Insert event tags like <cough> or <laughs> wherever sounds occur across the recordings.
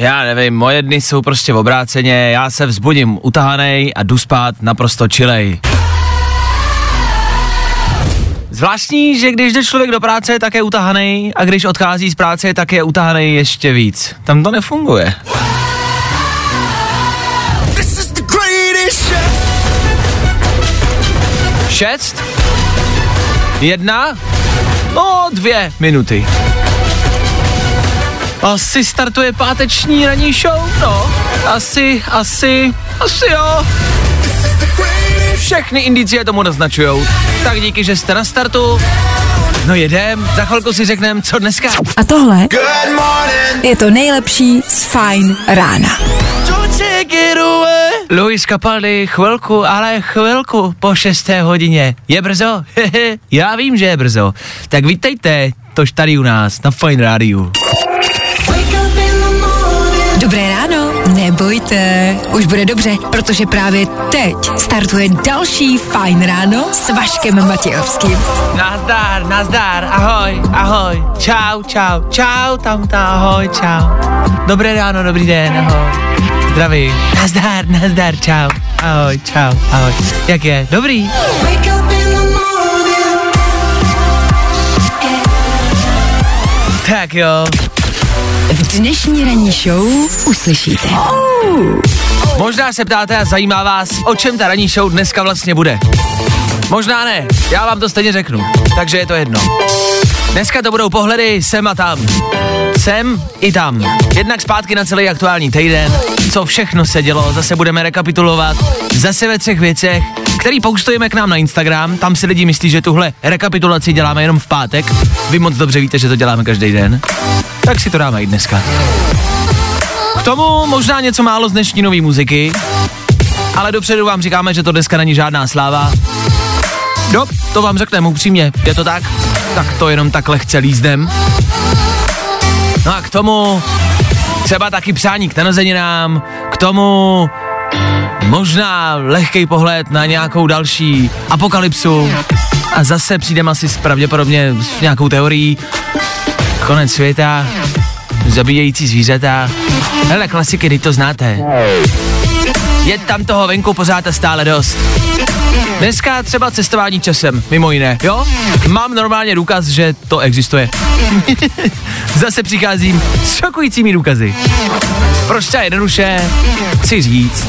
Já nevím, moje dny jsou prostě v obráceně, já se vzbudím utahanej a jdu spát naprosto čilej. Zvláštní, že když jde člověk do práce, tak je utahanej a když odchází z práce, tak je utahanej ještě víc. Tam to nefunguje. Šest? Jedna? No, dvě minuty. Asi startuje páteční ranní show, no. Asi, asi, asi jo. Všechny indicie tomu naznačujou. Tak díky, že jste na startu. No jedem, za chvilku si řekneme, co dneska. A tohle je to nejlepší z Fajn rána. Luis Capaldi, chvilku, ale chvilku po šesté hodině. Je brzo? Hehe, <laughs> Já vím, že je brzo. Tak vítejte, tož tady u nás na Fine Radio. Nebojte, už bude dobře, protože právě teď startuje další Fajn ráno s Vaškem Matějovským. Nazdar, nazdar, ahoj, ahoj, čau, čau, čau, tam, tam, ahoj, čau. Dobré ráno, dobrý den, ahoj. Zdraví, nazdar, nazdar, čau, ahoj, čau, ahoj. Jak je? Dobrý? Tak jo. V dnešní ranní show uslyšíte. Možná se ptáte a zajímá vás, o čem ta ranní show dneska vlastně bude. Možná ne, já vám to stejně řeknu, takže je to jedno. Dneska to budou pohledy sem a tam. Sem i tam. Jednak zpátky na celý aktuální týden, co všechno se dělo, zase budeme rekapitulovat, zase ve třech věcech, který postujeme k nám na Instagram, tam si lidi myslí, že tuhle rekapitulaci děláme jenom v pátek. Vy moc dobře víte, že to děláme každý den. Tak si to dáme i dneska. K tomu možná něco málo z dnešní nové muziky, ale dopředu vám říkáme, že to dneska není žádná sláva. No, to vám řekneme upřímně, je to tak? Tak to jenom tak lehce lízdem. No a k tomu třeba taky přání k narozeninám, k tomu možná lehký pohled na nějakou další apokalypsu a zase přijdeme asi pravděpodobně s nějakou teorií konec světa, zabíjející zvířata. Hele, klasiky, teď to znáte. Je tam toho venku pořád a stále dost. Dneska třeba cestování časem, mimo jiné, jo? Mám normálně důkaz, že to existuje. <laughs> Zase přicházím s šokujícími důkazy. Prostě jednoduše chci říct,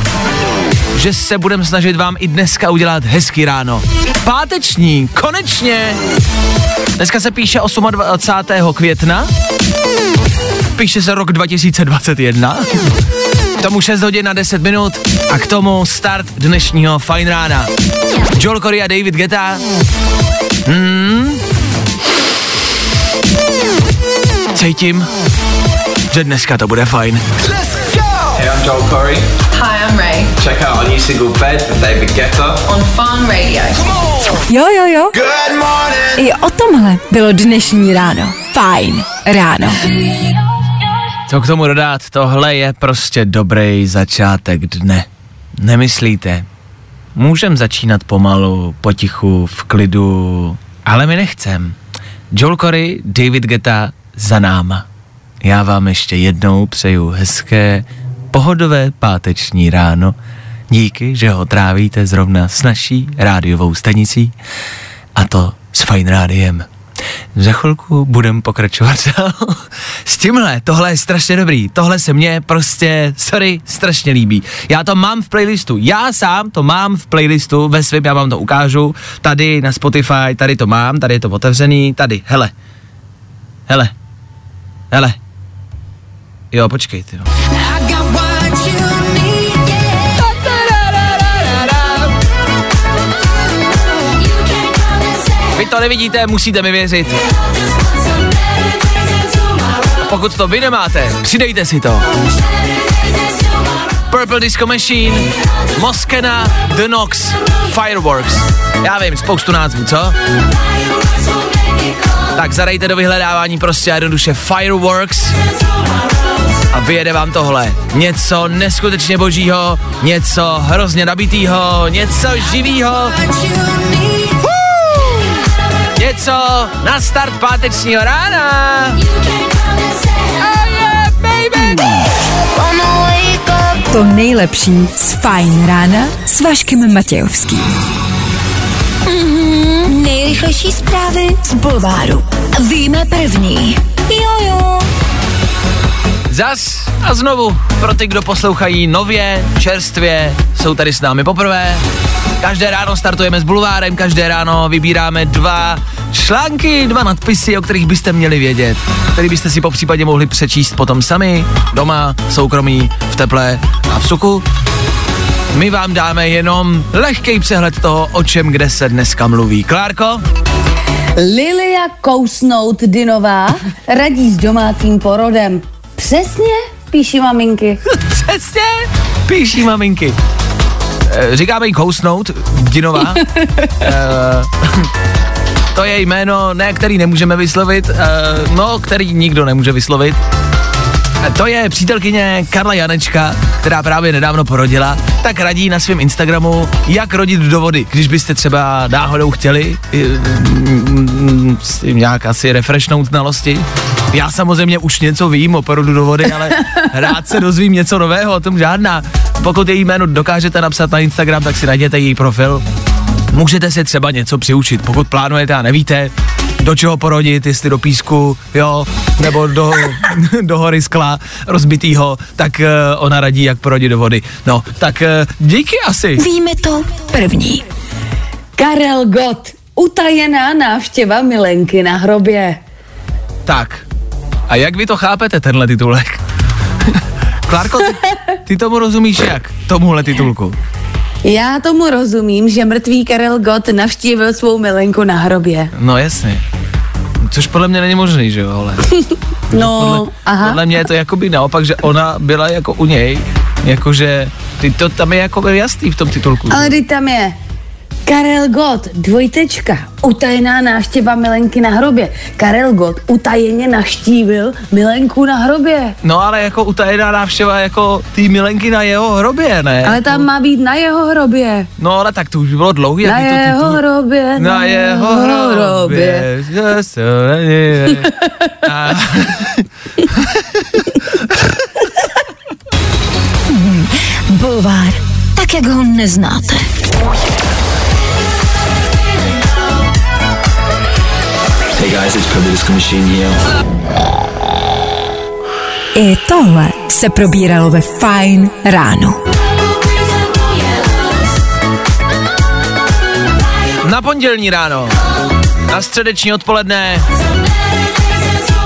že se budeme snažit vám i dneska udělat hezký ráno. Páteční, konečně! Dneska se píše 28. května, píše se rok 2021, k tomu 6 hodin na 10 minut a k tomu start dnešního Fine rána. Joel Corey a David Geta. Hmm. Cítím, že dneska to bude fajn. Hey, I'm Joel Corey. Hi, Check out our new single Bed with David Guetta. on Farm Radio. Jo, jo, jo. Good morning. I o tomhle bylo dnešní ráno. Fajn ráno. Co k tomu dodat, tohle je prostě dobrý začátek dne. Nemyslíte? Můžem začínat pomalu, potichu, v klidu, ale my nechcem. Joel Corey, David Geta za náma. Já vám ještě jednou přeju hezké, pohodové páteční ráno. Díky, že ho trávíte zrovna s naší rádiovou stanicí a to s Fine Rádiem. Za chvilku budem pokračovat <laughs> dál. S tímhle, tohle je strašně dobrý. Tohle se mně prostě, sorry, strašně líbí. Já to mám v playlistu. Já sám to mám v playlistu ve svém, já vám to ukážu. Tady na Spotify, tady to mám, tady je to otevřený, tady, hele. Hele. Hele. Jo, počkej, ty. To nevidíte, musíte mi věřit. Pokud to vy nemáte, přidejte si to. Purple Disco Machine, Moskena, The Nox, Fireworks. Já vím, spoustu názvů, co? Tak zadejte do vyhledávání prostě jednoduše Fireworks a vyjede vám tohle. Něco neskutečně božího, něco hrozně nabitýho, něco živýho. Něco na start pátečního rána. Oh yeah, baby. To nejlepší z Fajn rána s Vaškem Matějovským. Nejrychlejší zprávy z Bulváru. Víme první. Jojo. Zas a znovu pro ty, kdo poslouchají nově, čerstvě, jsou tady s námi poprvé. Každé ráno startujeme s bulvárem, každé ráno vybíráme dva články, dva nadpisy, o kterých byste měli vědět, který byste si po případě mohli přečíst potom sami, doma, soukromí, v teple a v suku. My vám dáme jenom lehký přehled toho, o čem kde se dneska mluví. Klárko? Lilia Kousnout Dinová radí s domácím porodem. Přesně, píší maminky. <laughs> Přesně, píší maminky. E, říkáme jí kousnout, Dinová. <laughs> e, to je jméno, ne, který nemůžeme vyslovit, e, no, který nikdo nemůže vyslovit. To je přítelkyně Karla Janečka, která právě nedávno porodila, tak radí na svém Instagramu, jak rodit do vody, když byste třeba náhodou chtěli e, mm, si nějak asi refreshnout znalosti. Já samozřejmě už něco vím o porodu do vody, ale <laughs> rád se dozvím něco nového, o tom žádná. Pokud její jméno dokážete napsat na Instagram, tak si najděte její profil. Můžete si třeba něco přiučit, pokud plánujete a nevíte, do čeho porodit, jestli do písku, jo, nebo do, <laughs> do hory skla rozbitýho, tak uh, ona radí, jak porodit do vody. No, tak uh, díky asi. Víme to první. Karel Gott, utajená návštěva milenky na hrobě. Tak, a jak vy to chápete, tenhle titulek? <laughs> Klárko, ty, <laughs> ty tomu rozumíš jak, tomuhle titulku? Já tomu rozumím, že mrtvý Karel Gott navštívil svou milenku na hrobě. No jasně. Což podle mě není možný, že jo, ale <laughs> No, podle, aha. podle mě je to jakoby naopak, že ona byla jako u něj, jakože ty to tam je jako jasný v tom titulku. Ale teď tam je Karel Gott, dvojtečka, utajená návštěva milenky na hrobě. Karel Gott utajeně navštívil milenku na hrobě. No ale jako utajená návštěva jako ty milenky na jeho hrobě, ne? Ale tam má být na jeho hrobě. No ale tak to už bylo dlouhý. Na jaký to jeho titul- hrobě, Na jeho hrobě. není- <laughs> A- <laughs> Bulvár, tak jak ho neznáte. Hey guys, it's Purple Disco Machine here. I tohle se probíralo ve Fajn ráno. Na pondělní ráno, na středeční odpoledne,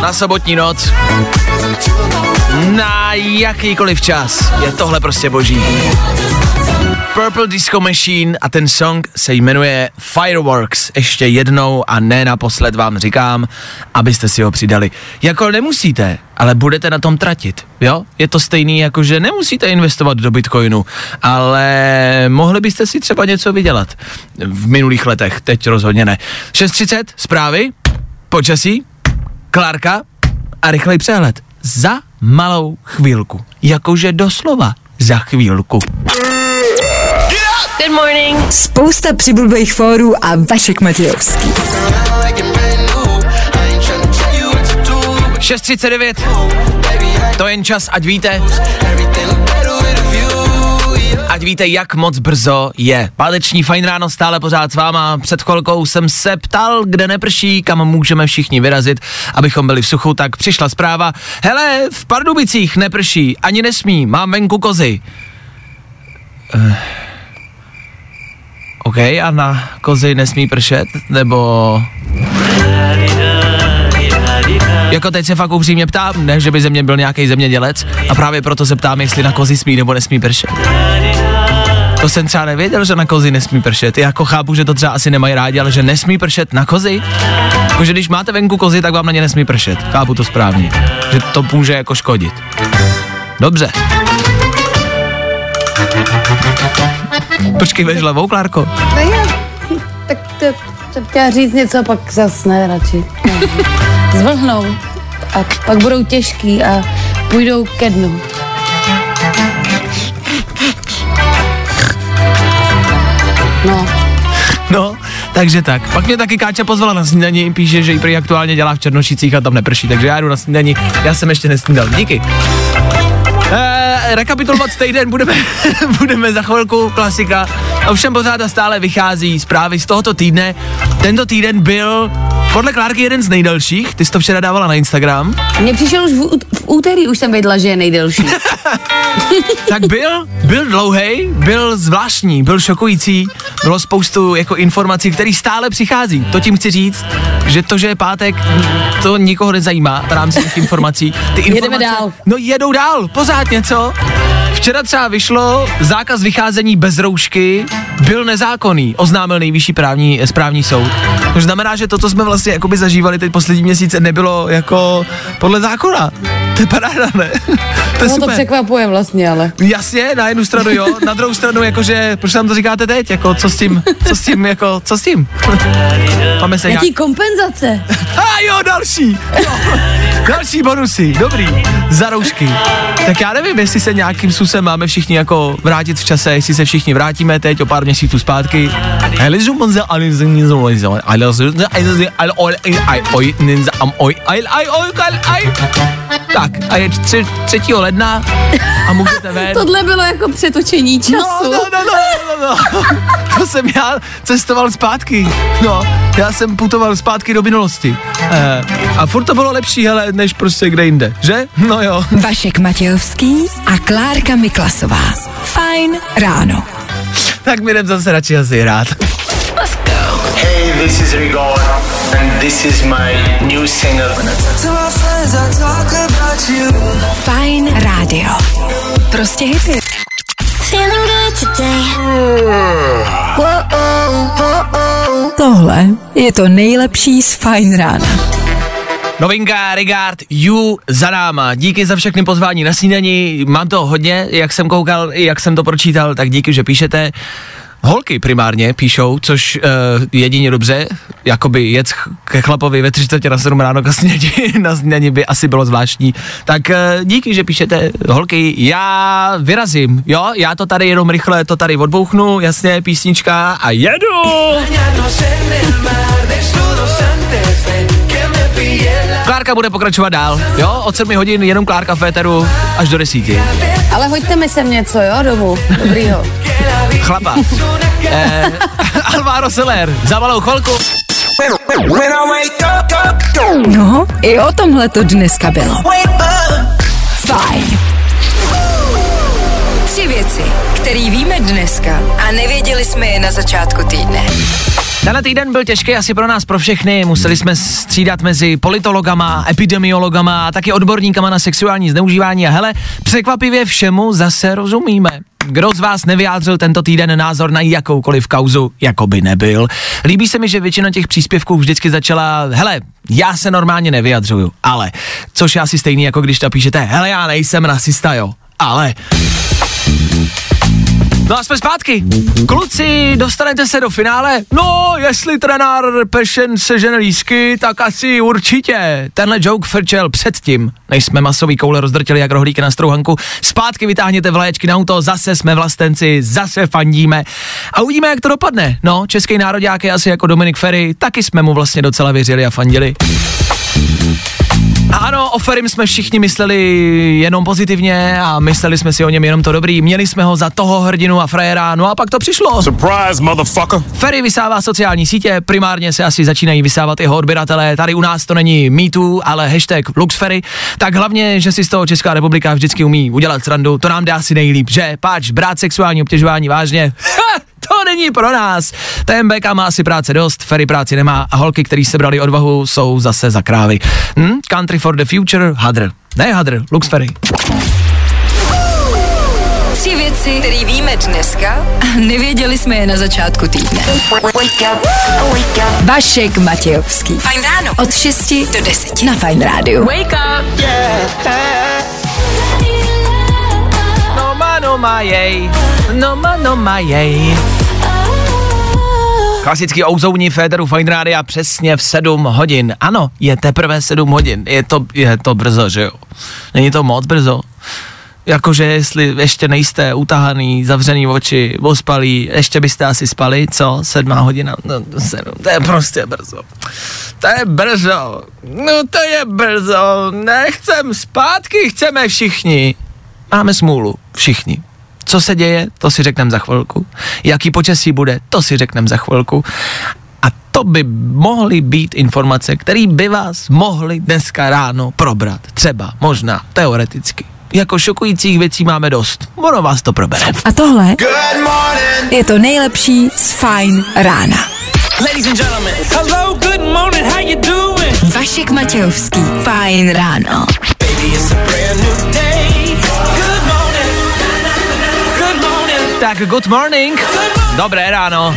na sobotní noc, na jakýkoliv čas. Je tohle prostě boží. Purple Disco Machine a ten song se jmenuje Fireworks. Ještě jednou a ne naposled vám říkám, abyste si ho přidali. Jako nemusíte, ale budete na tom tratit, jo? Je to stejný jako, že nemusíte investovat do Bitcoinu, ale mohli byste si třeba něco vydělat v minulých letech, teď rozhodně ne. 6.30, zprávy, počasí, Klárka a rychlej přehled. Za malou chvílku. Jakože doslova za chvílku. Good morning. Spousta přibulbých fórů a Vašek Matějovský. 6.39, to je jen čas, ať víte, ať víte, jak moc brzo je. Páteční fajn ráno stále pořád s váma. Před chvilkou jsem se ptal, kde neprší, kam můžeme všichni vyrazit, abychom byli v suchu, tak přišla zpráva. Hele, v Pardubicích neprší, ani nesmí, mám venku kozy. Uh, OK, a na kozy nesmí pršet, nebo... Jako teď se fakt upřímně ptám, ne, že by ze mě byl nějaký zemědělec a právě proto se ptám, jestli na kozy smí nebo nesmí pršet. To jsem třeba nevěděl, že na kozy nesmí pršet. Já jako chápu, že to třeba asi nemají rádi, ale že nesmí pršet na kozy. Jakože když máte venku kozy, tak vám na ně nesmí pršet. Chápu to správně. Že to může jako škodit. Dobře. Počkej, veš levou, Klárko. No jo, tak to, jsem chtěla říct něco, pak zas ne, radši. Ne. Zvlhnou a pak budou těžký a půjdou ke dnu. No, No, takže tak. Pak mě taky Káča pozvala na snídani, píše, že ji prý aktuálně dělá v Černošicích a tam neprší, takže já jdu na snídani, já jsem ještě nesnídal. Díky. Eh, rekapitulovat týden budeme, <laughs> budeme za chvilku, klasika. Ovšem pořád a stále vychází zprávy z tohoto týdne. Tento týden byl podle Klárky jeden z nejdelších, ty jsi to včera dávala na Instagram. mně přišel už v, v úterý, už jsem věděla, že je nejdelší. <laughs> <laughs> Tak byl, byl dlouhý, byl zvláštní, byl šokující, bylo spoustu jako informací, které stále přichází. To tím chci říct, že to, že je pátek, to nikoho nezajímá v rámci těch informací. Ty informace, dál. No jedou dál, pořád něco. Včera třeba vyšlo, zákaz vycházení bez roušky byl nezákonný, oznámil nejvyšší právní, správní soud. To znamená, že to, co jsme vlastně jakoby zažívali teď poslední měsíce, nebylo jako podle zákona. To je paráda, ne? <laughs> To je No to super. překvapuje vlastně, ale. Jasně, na jednu stranu jo, na druhou stranu jakože, proč nám to říkáte teď, jako co s tím, co s tím, jako, co s tím? Máme se nějak... Jaký kompenzace? A jo, další, jo. další bonusy, dobrý, za roušky. Tak já nevím, jestli se nějakým způsobem máme všichni jako vrátit v čase, jestli se všichni vrátíme teď o pár měsíců zpátky. Tak, a je 3. ledna a můžete ven. <laughs> Tohle bylo jako přetočení času. No, no, no, no, no, no. To jsem já cestoval zpátky. No, já jsem putoval zpátky do minulosti. Eh, a furt to bylo lepší, hele, než prostě kde jinde, že? No jo. Vašek Matějovský a Klárka Miklasová. Fajn ráno. Tak mi jdem zase radši asi hrát. Hey, this is Rigor, and this is my new single. Fajn rádio. Prostě hity. Feeling good today. Tohle je to nejlepší z Fajn rána. Novinka Regard You za náma. Díky za všechny pozvání na snídani. Mám to hodně, jak jsem koukal, i jak jsem to pročítal, tak díky, že píšete. Holky primárně píšou, což uh, jedině dobře, jakoby jet ke chlapovi ve 30 na 7 ráno <laughs> na snědí, na snědani by asi bylo zvláštní. Tak uh, díky, že píšete holky, já vyrazím, jo, já to tady jenom rychle, to tady odbouchnu, jasně, písnička a jedu! Klárka bude pokračovat dál, jo, od 7 hodin jenom Klárka Féteru až do desíti. Ale hoďte mi sem něco, jo, domů. Dobrýho. Chlapa. Eh, <laughs> Alvaro Soler, za malou chvilku. No, i o tomhle to dneska bylo. Fajn. Tři věci, které víme dneska a nevěděli jsme je na začátku týdne. Tenhle týden byl těžký asi pro nás, pro všechny. Museli jsme střídat mezi politologama, epidemiologama a taky odborníkama na sexuální zneužívání a hele, překvapivě všemu zase rozumíme. Kdo z vás nevyjádřil tento týden názor na jakoukoliv kauzu, jako by nebyl? Líbí se mi, že většina těch příspěvků vždycky začala, hele, já se normálně nevyjadřuju, ale, což je asi stejný, jako když napíšete, hele, já nejsem rasista, jo, ale, No a jsme zpátky. Kluci, dostanete se do finále? No, jestli trenér Pešen sežene lísky, tak asi určitě. Tenhle joke frčel předtím, než jsme masový koule rozdrtili jak rohlíky na strouhanku. Zpátky vytáhněte vlaječky na auto, zase jsme vlastenci, zase fandíme. A uvidíme, jak to dopadne. No, český národák je asi jako Dominik Ferry, taky jsme mu vlastně docela věřili a fandili. A ano, o Ferim jsme všichni mysleli jenom pozitivně a mysleli jsme si o něm jenom to dobrý. Měli jsme ho za toho hrdinu a frajera, no a pak to přišlo. Surprise, motherfucker. Ferry vysává sociální sítě, primárně se asi začínají vysávat jeho odběratelé. Tady u nás to není MeToo, ale hashtag LuxFerry. Tak hlavně, že si z toho Česká republika vždycky umí udělat srandu, to nám dá asi nejlíp, že? Páč, brát sexuální obtěžování vážně. Ha! <laughs> <laughs> To není pro nás. TMBK má asi práce dost, Ferry práci nemá a holky, který se brali odvahu, jsou zase za krávy. Hm? Country for the future, Hadr. Ne Hadr, Lux Ferry. Tři věci, které víme dneska a nevěděli jsme je na začátku týdne. Vašek Matějovský. Fajn ráno. Od 6 do 10 na Fajn rádiu. No má, no má jej, no má, no má jej. Klasický ouzouní Féteru Fine Rádia přesně v 7 hodin. Ano, je teprve 7 hodin. Je to, je to brzo, že jo? Není to moc brzo? Jakože jestli ještě nejste utahaný, zavřený oči, ospalí, ještě byste asi spali, co? Sedmá hodina? No, sedm, to je prostě brzo. To je brzo. No to je brzo. Nechcem zpátky, chceme všichni. Máme smůlu, všichni. Co se děje, to si řekneme za chvilku. Jaký počasí bude, to si řekneme za chvilku. A to by mohly být informace, které by vás mohly dneska ráno probrat. Třeba, možná, teoreticky. Jako šokujících věcí máme dost. Ono vás to probere. A tohle je to nejlepší z Fine rána. Ladies and gentlemen, hello, good morning, how you doing? Vašek Matějovský. Fine ráno. Baby, it's a brand new day. Good Tak good morning. Dobré ráno.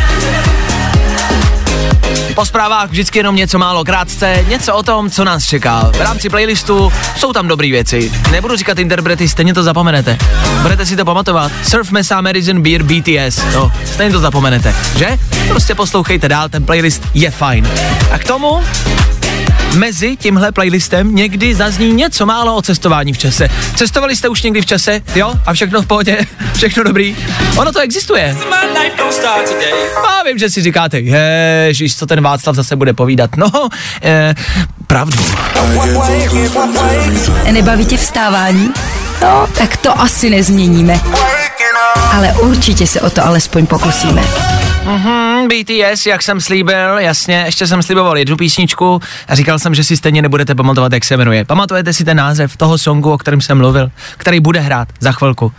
Po zprávách vždycky jenom něco málo krátce, něco o tom, co nás čeká. V rámci playlistu jsou tam dobré věci. Nebudu říkat interprety, stejně to zapomenete. Budete si to pamatovat. Surf Mesa, Medicine Beer, BTS. No, stejně to zapomenete, že? Prostě poslouchejte dál, ten playlist je fajn. A k tomu mezi tímhle playlistem někdy zazní něco málo o cestování v čase. Cestovali jste už někdy v čase, jo? A všechno v pohodě, <laughs> všechno dobrý. Ono to existuje. A vím, že si říkáte, ježiš, co ten Václav zase bude povídat. No, eh, pravdu. Nebaví tě vstávání? No, tak to asi nezměníme. Ale určitě se o to alespoň pokusíme. BTS, jak jsem slíbil, jasně, ještě jsem sliboval jednu písničku a říkal jsem, že si stejně nebudete pamatovat, jak se jmenuje. Pamatujete si ten název toho songu, o kterém jsem mluvil, který bude hrát za chvilku?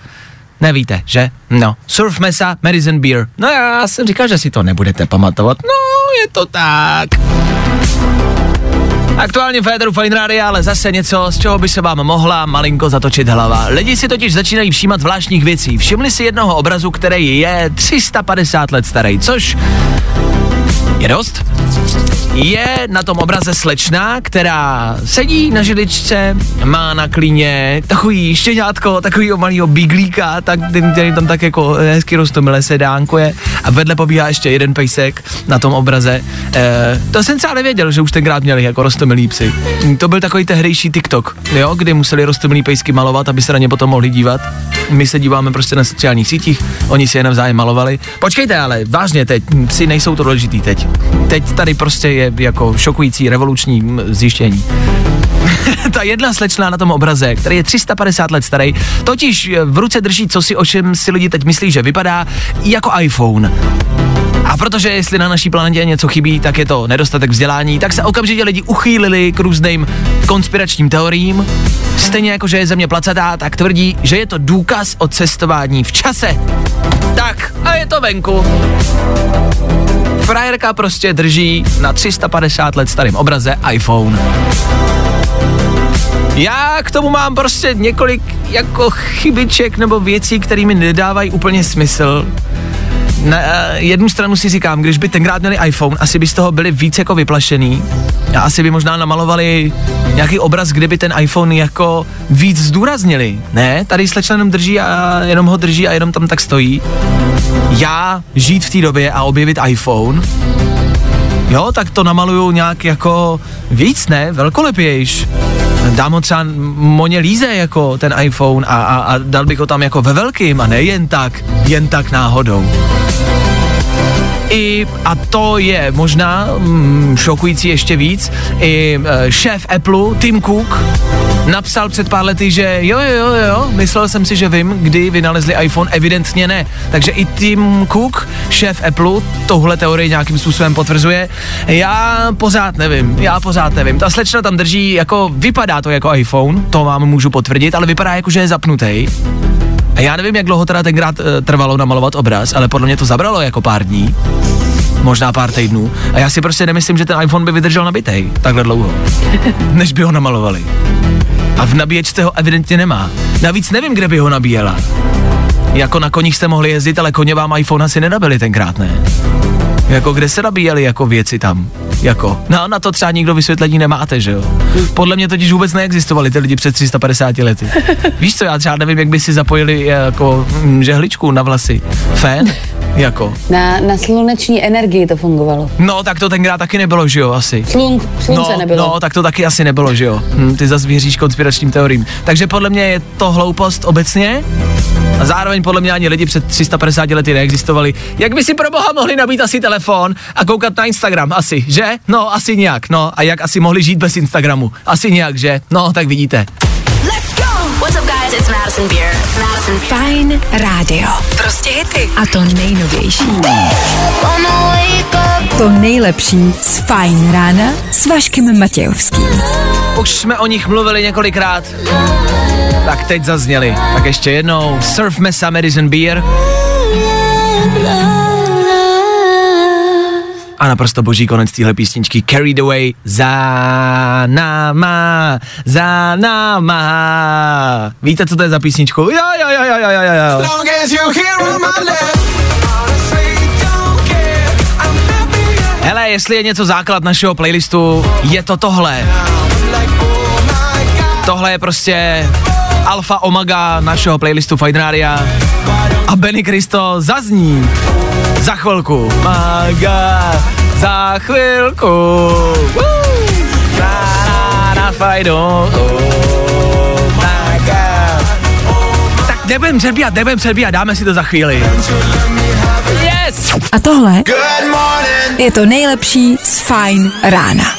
Nevíte, že? No. Surf Mesa, Medicine Beer. No já jsem říkal, že si to nebudete pamatovat. No, je to tak. Aktuálně Féteru Fine Radio, ale zase něco, z čeho by se vám mohla malinko zatočit hlava. Lidi si totiž začínají všímat zvláštních věcí. Všimli si jednoho obrazu, který je 350 let starý, což je dost. Je na tom obraze slečna, která sedí na židličce, má na klíně takový štěňátko, takový malýho biglíka, tak, který tam tak jako hezky rostomile se dánkuje a vedle pobíhá ještě jeden pejsek na tom obraze. E, to jsem třeba nevěděl, že už tenkrát měli jako rostomilí psy. To byl takový tehdejší TikTok, jo, kdy museli rostomilí pejsky malovat, aby se na ně potom mohli dívat. My se díváme prostě na sociálních sítích, oni si je navzájem malovali. Počkejte ale, vážně teď, psy nejsou to důležitý teď. Teď tady prostě je jako šokující revoluční mm, zjištění. <laughs> Ta jedna slečna na tom obraze, který je 350 let starý, totiž v ruce drží cosi, o čem si lidi teď myslí, že vypadá jako iPhone. A protože jestli na naší planetě něco chybí, tak je to nedostatek vzdělání, tak se okamžitě lidi uchýlili k různým konspiračním teoriím. Stejně jako, že je země placatá, tak tvrdí, že je to důkaz o cestování v čase. Tak, a je to venku. Frajerka prostě drží na 350 let starým obraze iPhone. Já k tomu mám prostě několik jako chybiček nebo věcí, které mi nedávají úplně smysl. Na eh, jednu stranu si říkám, když by tenkrát měli iPhone, asi by z toho byli víc jako vyplašený. A asi by možná namalovali nějaký obraz, kde by ten iPhone jako víc zdůraznili. Ne, tady slečna jenom drží a jenom ho drží a jenom tam tak stojí. Já žít v té době a objevit iPhone, jo, tak to namaluju nějak jako víc, ne, velkolepějš. Dám ho třeba Moně Líze jako ten iPhone a, a, a dal bych ho tam jako ve velkým a ne jen tak, jen tak náhodou. I, a to je možná mm, šokující ještě víc, i e, šéf Apple, Tim Cook, napsal před pár lety, že jo, jo, jo, jo, myslel jsem si, že vím, kdy vynalezli iPhone, evidentně ne. Takže i Tim Cook, šéf Apple, tohle teorii nějakým způsobem potvrzuje. Já pořád nevím, já pořád nevím. Ta slečna tam drží, jako vypadá to jako iPhone, to vám můžu potvrdit, ale vypadá jako, že je zapnutý. A já nevím, jak dlouho teda tenkrát e, trvalo namalovat obraz, ale podle mě to zabralo jako pár dní. Možná pár týdnů. A já si prostě nemyslím, že ten iPhone by vydržel nabitej takhle dlouho, <laughs> než by ho namalovali. A v nabíječce ho evidentně nemá. Navíc nevím, kde by ho nabíjela. Jako na koních jste mohli jezdit, ale koně vám iPhone asi nenabili tenkrát, ne? Jako kde se nabíjeli jako věci tam? jako. No, na to třeba nikdo vysvětlení nemáte, že jo. Podle mě totiž vůbec neexistovali ty lidi před 350 lety. <laughs> Víš co, já třeba nevím, jak by si zapojili jako mm, žehličku na vlasy. Fén? Jako. Na, na sluneční energii to fungovalo. No, tak to tenkrát taky nebylo, že jo, asi. Slun, slunce no, nebylo. No, tak to taky asi nebylo, že jo. Hm, ty zase věříš konspiračním teoriím. Takže podle mě je to hloupost obecně. A zároveň podle mě ani lidi před 350 lety neexistovali. Jak by si pro boha mohli nabít asi telefon a koukat na Instagram? Asi, že? No, asi nějak. No, a jak asi mohli žít bez Instagramu? Asi nějak, že? No, tak vidíte. Let's go! Guys? It's Madison Beer. Madison Beer. Fajn rádio. Prostě hity. A to nejnovější. To nejlepší z Fajn rána s Vaškem Matějovským. Už jsme o nich mluvili několikrát. Tak teď zazněli. Tak ještě jednou. Surf Mesa Madison Beer. A naprosto boží konec téhle písničky Carried Away za náma, za náma. Víte, co to je za písničku? Jo, jo, jo, jo, jo, jo, jo. Hele, jestli je něco základ našeho playlistu, je to tohle. oh. Tohle je prostě alfa omega našeho playlistu Fine. A Benny Cristo zazní za chvilku. Maga, za chvilku. Woo! Na, na. Oh God. Tak nebudem předbíhat, nebudem předbíhat, dáme si to za chvíli. Yes! A tohle je to nejlepší z Fajn rána.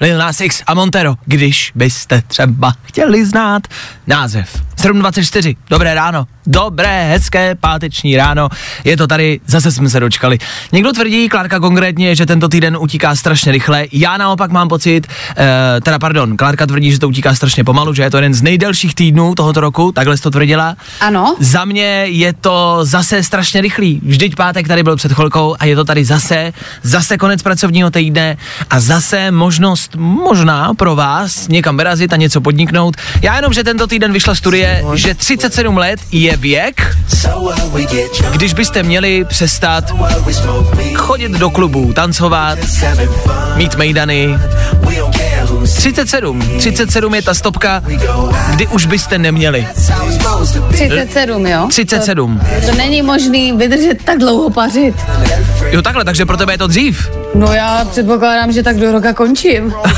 Lil Nas X a Montero, když byste třeba chtěli znát název. 7.24, dobré ráno, dobré, hezké páteční ráno, je to tady, zase jsme se dočkali. Někdo tvrdí, Klárka konkrétně, že tento týden utíká strašně rychle, já naopak mám pocit, eh, teda pardon, Klárka tvrdí, že to utíká strašně pomalu, že je to jeden z nejdelších týdnů tohoto roku, takhle jsi to tvrdila. Ano. Za mě je to zase strašně rychlý. Vždyť pátek tady byl před chvilkou a je to tady zase, zase konec pracovního týdne a zase možnost možná pro vás někam vyrazit a něco podniknout. Já jenom, že tento týden vyšla studie, že 37 let je věk, když byste měli přestat chodit do klubů, tancovat, mít mejdany. 37. 37 je ta stopka, kdy už byste neměli. 37, jo? 37. To, to není možný vydržet tak dlouho pařit. Jo takhle, takže pro tebe je to dřív. No já předpokládám, že tak do roka končím. <laughs> <laughs>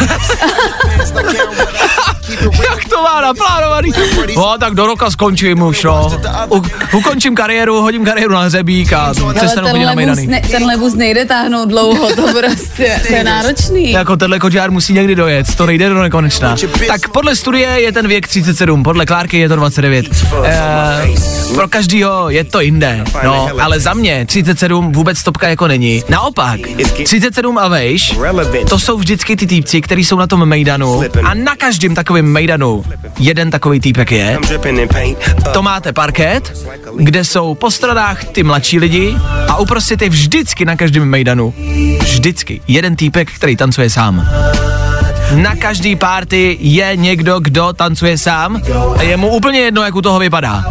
<laughs> Jak to má naplánovaný? No, tak do roka skončím už, no. U, ukončím kariéru, hodím kariéru na hřebík a přestanu chodit na mejdany. ne, tenhle vůz nejde táhnout dlouho, to prostě, to je náročný. Jako tenhle kočár musí někdy dojet, to nejde do nekonečna. Tak podle studie je ten věk 37, podle Klárky je to 29. E, pro každýho je to jinde, no, ale za mě 37 vůbec stopka jako není. Naopak, 37 a vejš, to jsou vždycky ty týpci, kteří jsou na tom mejdanu a na každém takovém mejdanu jeden takový týpek je. To máte parket, kde jsou po stranách ty mladší lidi a uprostřed je vždycky na každém mejdanu, vždycky jeden týpek, který tancuje sám. Na každý party je někdo, kdo tancuje sám a je mu úplně jedno, jak u toho vypadá.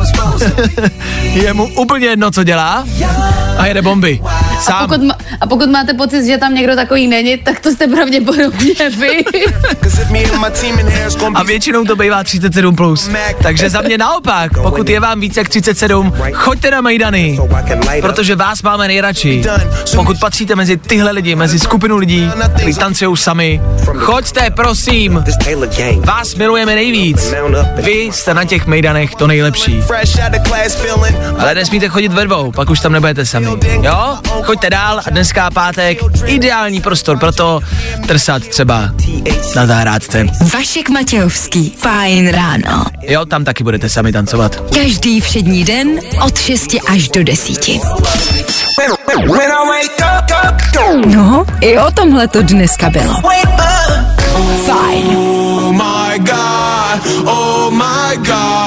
<laughs> je mu úplně jedno, co dělá a jede bomby. A Sám. pokud, ma, a pokud máte pocit, že tam někdo takový není, tak to jste pravděpodobně vy. A většinou to bývá 37+. Plus. Takže za mě naopak, pokud je vám víc jak 37, choďte na Mejdany, protože vás máme nejradši. Pokud patříte mezi tyhle lidi, mezi skupinu lidí, kteří tancují sami, choďte, prosím. Vás milujeme nejvíc. Vy jste na těch Mejdanech to nejlepší. Ale nesmíte chodit ve dvou, pak už tam nebudete sami. Jo? Choďte dál a dneska pátek, ideální prostor pro to trsat třeba na zahrádce. Vašek Matějovský. Fajn ráno. Jo, tam taky budete sami tancovat. Každý všední den od 6 až do 10. When I wake up, No, i o tomhle to dneska bylo. Fajn. Oh my god, oh my god.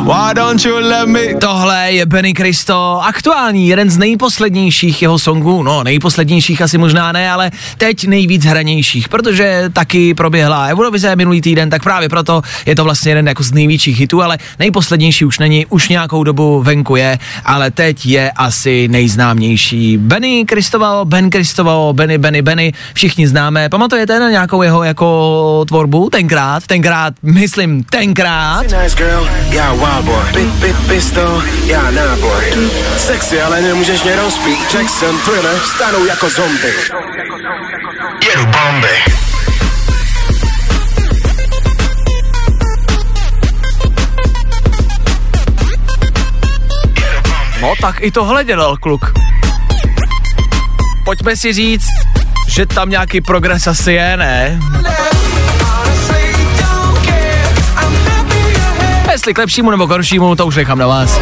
Yeah. Why don't you let me? Tohle je Benny Cristo, aktuální, jeden z nejposlednějších jeho songů, no nejposlednějších asi možná ne, ale teď nejvíc hranějších, protože taky proběhla Eurovize minulý týden, tak právě proto je to vlastně jeden jako z největších hitů, ale nejposlednější už není, už nějakou dobu venku je, ale teď je asi nejznámější. Benny Cristoval, Ben Cristoval, Benny, Benny, Benny, všichni známe, pamatujete na nějakou jeho jako tvorbu tenkrát, tenkrát, myslím tenkrát, Nice girl, wild boy. Big, big pistol, já náboj. Sexy, ale nemůžeš mě rozpít. Jackson, thriller, stanu jako zombie. Jedu bomby. No tak i tohle dělal kluk. Pojďme si říct, že tam nějaký progres asi je, ne? Jestli k lepšímu nebo k horšímu, to už nechám na vás.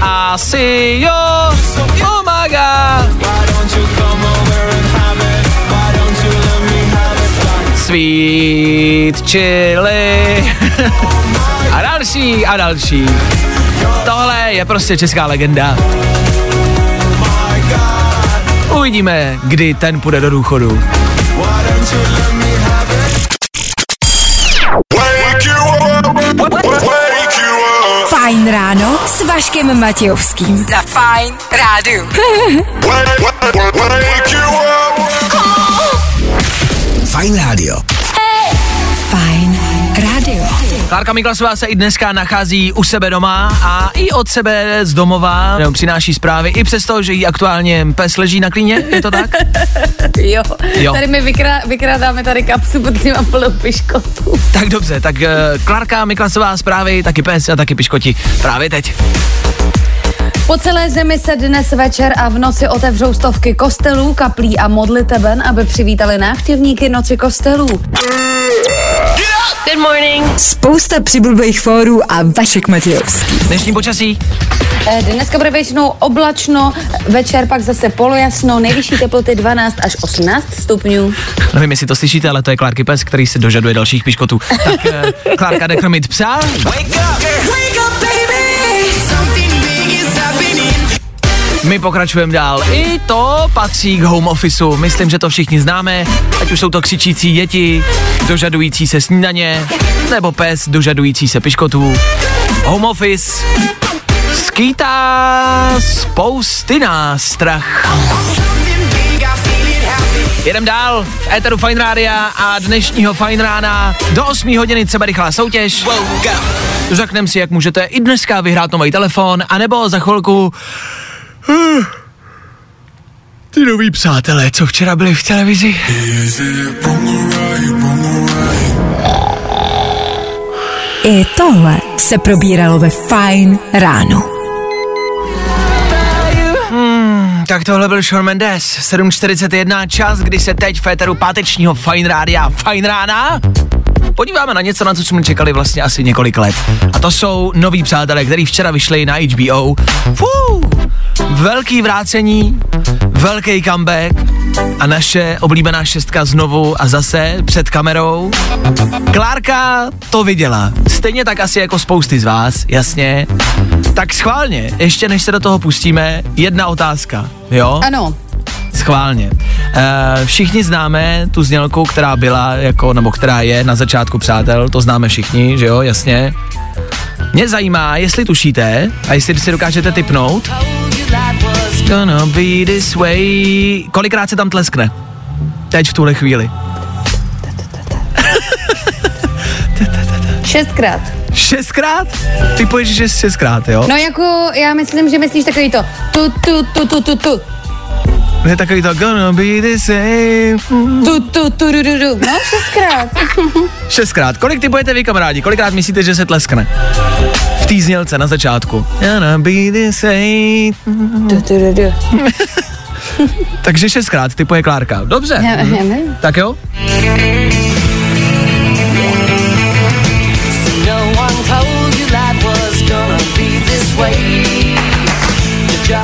Asi jo, oh my god. Sweet chili. <laughs> a další, a další. Tohle je prostě česká legenda. Uvidíme, kdy ten půjde do důchodu. Fajn ráno s Vaškem Matějovským. Za Fajn rádu. <laughs> Fajn rádio. Klárka Miklasová se i dneska nachází u sebe doma a i od sebe z domova nebo přináší zprávy, i přesto, že jí aktuálně pes leží na klíně, je to tak? <laughs> Jo. Jo. Tady my vykrá, vykrádáme tady kapsu, protože mám plnou piškotů. Tak dobře, tak uh, Klárka Miklasová zprávy, taky pes a taky piškoti právě teď. Po celé zemi se dnes večer a v noci otevřou stovky kostelů, kaplí a modliteben, aby přivítali návštěvníky noci kostelů. Good morning. Spousta přibulbých fórů a Vašek Matějovský. Dnešní počasí, Eh, Dneska bude většinou oblačno, večer pak zase polojasno, nejvyšší teploty 12 až 18 stupňů. nevím, jestli to slyšíte, ale to je Klárky pes, který se dožaduje dalších piškotů. Tak uh, Klárka jde krmit psa, my pokračujeme dál. I to patří k home officeu. Myslím, že to všichni známe, ať už jsou to křičící děti, dožadující se snídaně, nebo pes dožadující se piškotů. Home office skýtá spousty nástrah. Jedem dál v Eteru Fine Rádia a dnešního Fine Rána do 8 hodiny třeba rychlá soutěž. Řekneme si, jak můžete i dneska vyhrát nový telefon, anebo za chvilku ty noví přátelé, co včera byli v televizi. I tohle se probíralo ve Fajn ráno. Tak tohle byl Shawn Mendes, 7.41, čas, kdy se teď v éteru pátečního Fine Rádia Fine Rána podíváme na něco, na co jsme čekali vlastně asi několik let. A to jsou noví přátelé, který včera vyšli na HBO. Fuu, velký vrácení, velký comeback a naše oblíbená šestka znovu a zase před kamerou. Klárka to viděla. Stejně tak asi jako spousty z vás, jasně. Tak schválně, ještě než se do toho pustíme, jedna otázka, jo? Ano, Schválně. E, všichni známe tu znělku, která byla, jako, nebo která je na začátku přátel, to známe všichni, že jo, jasně. Mě zajímá, jestli tušíte a jestli si dokážete typnout. Gonna be this way. Kolikrát se tam tleskne? Teď v tuhle chvíli. <laughs> šestkrát. Šestkrát? Ty poješ, že šestkrát, jo? No jako, já myslím, že myslíš takový to tu, tu, tu, tu, tu, tu. Je takový to gonna be the same. Tu, tu, tu, du, du, du. No, šestkrát. <laughs> Šestkrát. Kolik ty budete vy, kamarádi? Kolikrát myslíte, že se tleskne? V té znělce na začátku. Gonna be the same. Tu, tu, du, du. <laughs> Takže šestkrát typuje Klárka. Dobře. Já, já nevím. Tak jo?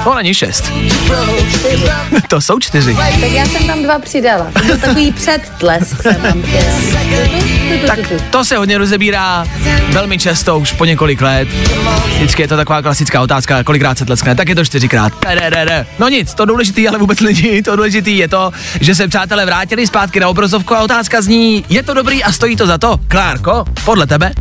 To není šest. <laughs> to jsou čtyři. Tak já jsem tam dva přidala. To byl takový předtlesk <laughs> jsem tam Tak to se hodně rozebírá velmi často, už po několik let. Vždycky je to taková klasická otázka, kolikrát se tleskne, tak je to čtyřikrát. No nic, to důležitý ale vůbec není, <laughs> to důležitý je to, že se přátelé vrátili zpátky na obrazovku a otázka zní, je to dobrý a stojí to za to? Klárko, podle tebe?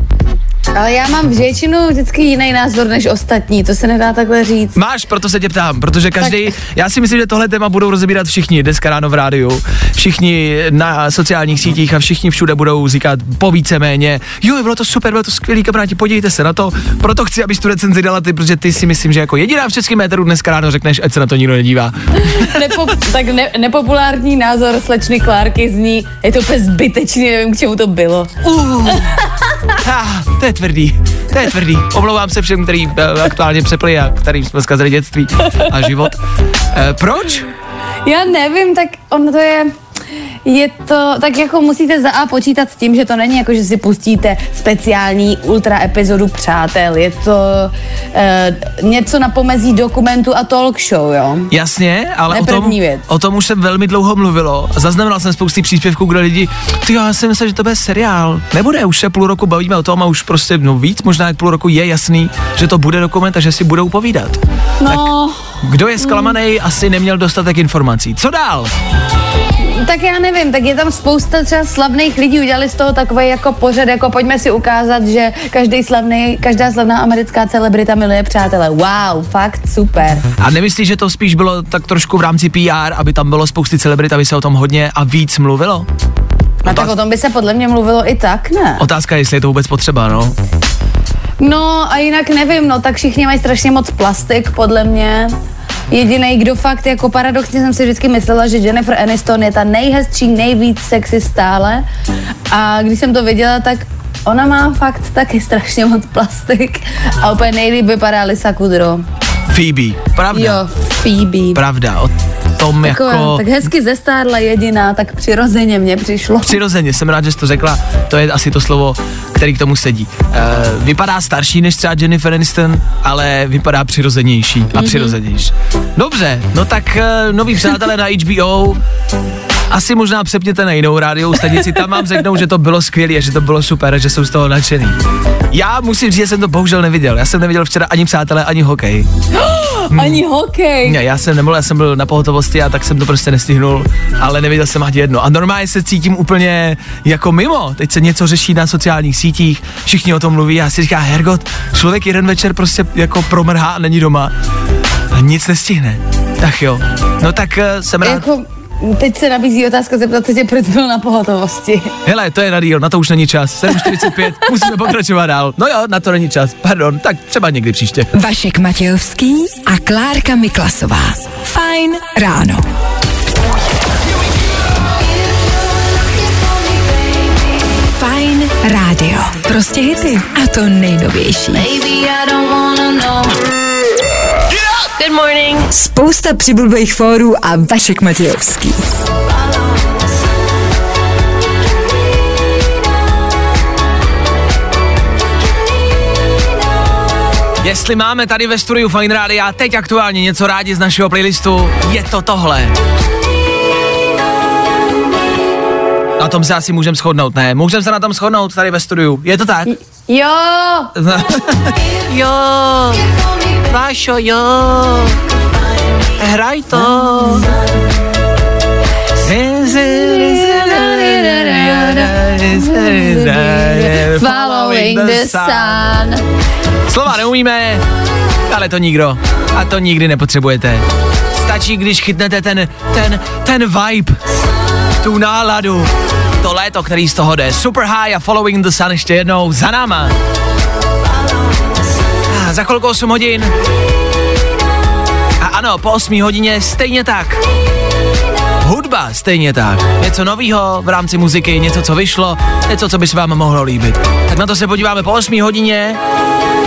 Ale já mám většinu vždycky jiný názor než ostatní, to se nedá takhle říct. Máš, proto se tě ptám, protože každý, tak. já si myslím, že tohle téma budou rozebírat všichni dneska ráno v rádiu, všichni na sociálních sítích a všichni všude budou říkat po víceméně, jo, bylo to super, bylo to skvělý, kamarádi, podívejte se na to, proto chci, abys tu recenzi dala ty, protože ty si myslím, že jako jediná v českém méteru dneska ráno řekneš, ať se na to nikdo nedívá. <laughs> Nepo, tak ne, nepopulární názor slečny Klárky zní, je to úplně zbytečný, nevím, k čemu to bylo. Uh. Ha, to je tvrdý, to je tvrdý. Omlouvám se všem, který uh, aktuálně přepli a kterým jsme zkazili dětství a život. Uh, proč? Já nevím, tak ono to je... Je to, tak jako musíte za A počítat s tím, že to není jako, že si pustíte speciální ultra epizodu Přátel. Je to uh, něco na pomezí dokumentu a talk show, jo? Jasně, ale o tom, věc. o tom už se velmi dlouho mluvilo. Zaznamenal jsem spousty příspěvků, kde lidi, ty já jsem myslel, že to bude seriál. Nebude, už se půl roku bavíme o tom a už prostě, no víc, možná jak půl roku je jasný, že to bude dokument a že si budou povídat. No. Tak, kdo je zklamaný, mm. asi neměl dostatek informací. Co dál? Tak já nevím, tak je tam spousta třeba slavných lidí, udělali z toho takový jako pořad, jako pojďme si ukázat, že každý slavný, každá slavná americká celebrita miluje přátelé. Wow, fakt super. A nemyslíš, že to spíš bylo tak trošku v rámci PR, aby tam bylo spousty celebrit, aby se o tom hodně a víc mluvilo? A tak o tom by se podle mě mluvilo i tak, ne? Otázka je, jestli je to vůbec potřeba, no. No a jinak nevím, no tak všichni mají strašně moc plastik, podle mě. Jediný, kdo fakt, jako paradoxně jsem si vždycky myslela, že Jennifer Aniston je ta nejhezčí, nejvíc sexy stále. A když jsem to viděla, tak ona má fakt taky strašně moc plastik a úplně nejlíp vypadá Lisa Kudrow. Phoebe, pravda. Jo, Phoebe. Pravda, o tom Takové, jako... Tak hezky zestárla jediná, tak přirozeně mě přišlo. Přirozeně, jsem rád, že jsi to řekla, to je asi to slovo, který k tomu sedí. Uh, vypadá starší než třeba Jennifer Aniston, ale vypadá přirozenější a mm-hmm. přirozenější. Dobře, no tak uh, noví přátelé na HBO, asi možná přepněte na jinou rádiovou stanici, tam vám řeknou, že to bylo skvělé že to bylo super, že jsou z toho nadšený. Já musím říct, že jsem to bohužel neviděl. Já jsem neviděl včera ani přátelé, ani hokej. <gasps> Hmm. Ani hokej. Ne, já jsem nemohl, já jsem byl na pohotovosti a tak jsem to prostě nestihnul, ale neviděl jsem ani jedno. A normálně se cítím úplně jako mimo. Teď se něco řeší na sociálních sítích, všichni o tom mluví a si říká, Hergot, člověk jeden večer prostě jako promrhá a není doma a nic nestihne. Ach jo, no tak uh, jsem rád. Jako, teď se nabízí otázka zeptat se tě, proč byl na pohotovosti. Hele, to je na díl, na to už není čas. 7.45, <laughs> musíme pokračovat dál. No jo, na to není čas, pardon, tak třeba někdy příště. Vašek Matějovský a Klárka Miklasová. Fajn ráno. Fajn rádio. Prostě hity. A to nejnovější. Good morning. Spousta přibulbých fórů a Vašek Matějovský. Jestli máme tady ve studiu Fine Radio teď aktuálně něco rádi z našeho playlistu, je to tohle. Na tom se asi můžeme shodnout, ne? Můžeme se na tom shodnout tady ve studiu, je to tak? Jo! <laughs> jo, Vášo, jo, hraj to. Following the sun. Slova neumíme, ale to nikdo. A to nikdy nepotřebujete. Stačí, když chytnete ten, ten, ten vibe, tu náladu, to léto, který z toho jde. Super high a following the sun ještě jednou za náma. Za chvilku 8 hodin. A ano, po 8 hodině stejně tak. Hudba stejně tak. Něco novýho v rámci muziky, něco, co vyšlo, něco, co by se vám mohlo líbit. Tak na to se podíváme po 8 hodině.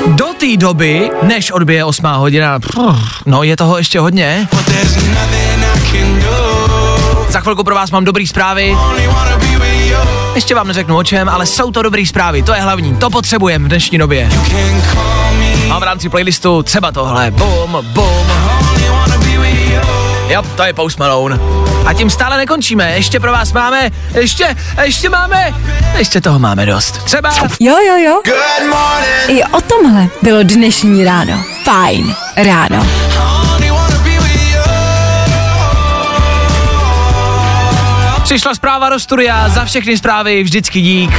Do té doby, než odbije 8 hodina, no je toho ještě hodně. Za chvilku pro vás mám dobrý zprávy. Ještě vám neřeknu o čem, ale jsou to dobrý zprávy, to je hlavní, to potřebujeme v dnešní době. A v rámci playlistu třeba tohle, bum, bum. Jo, to je Post Malone. A tím stále nekončíme, ještě pro vás máme, ještě, ještě máme, ještě toho máme dost. Třeba... Jo, jo, jo. I o tomhle bylo dnešní ráno. Fajn ráno. Přišla zpráva do studia, za všechny zprávy vždycky dík.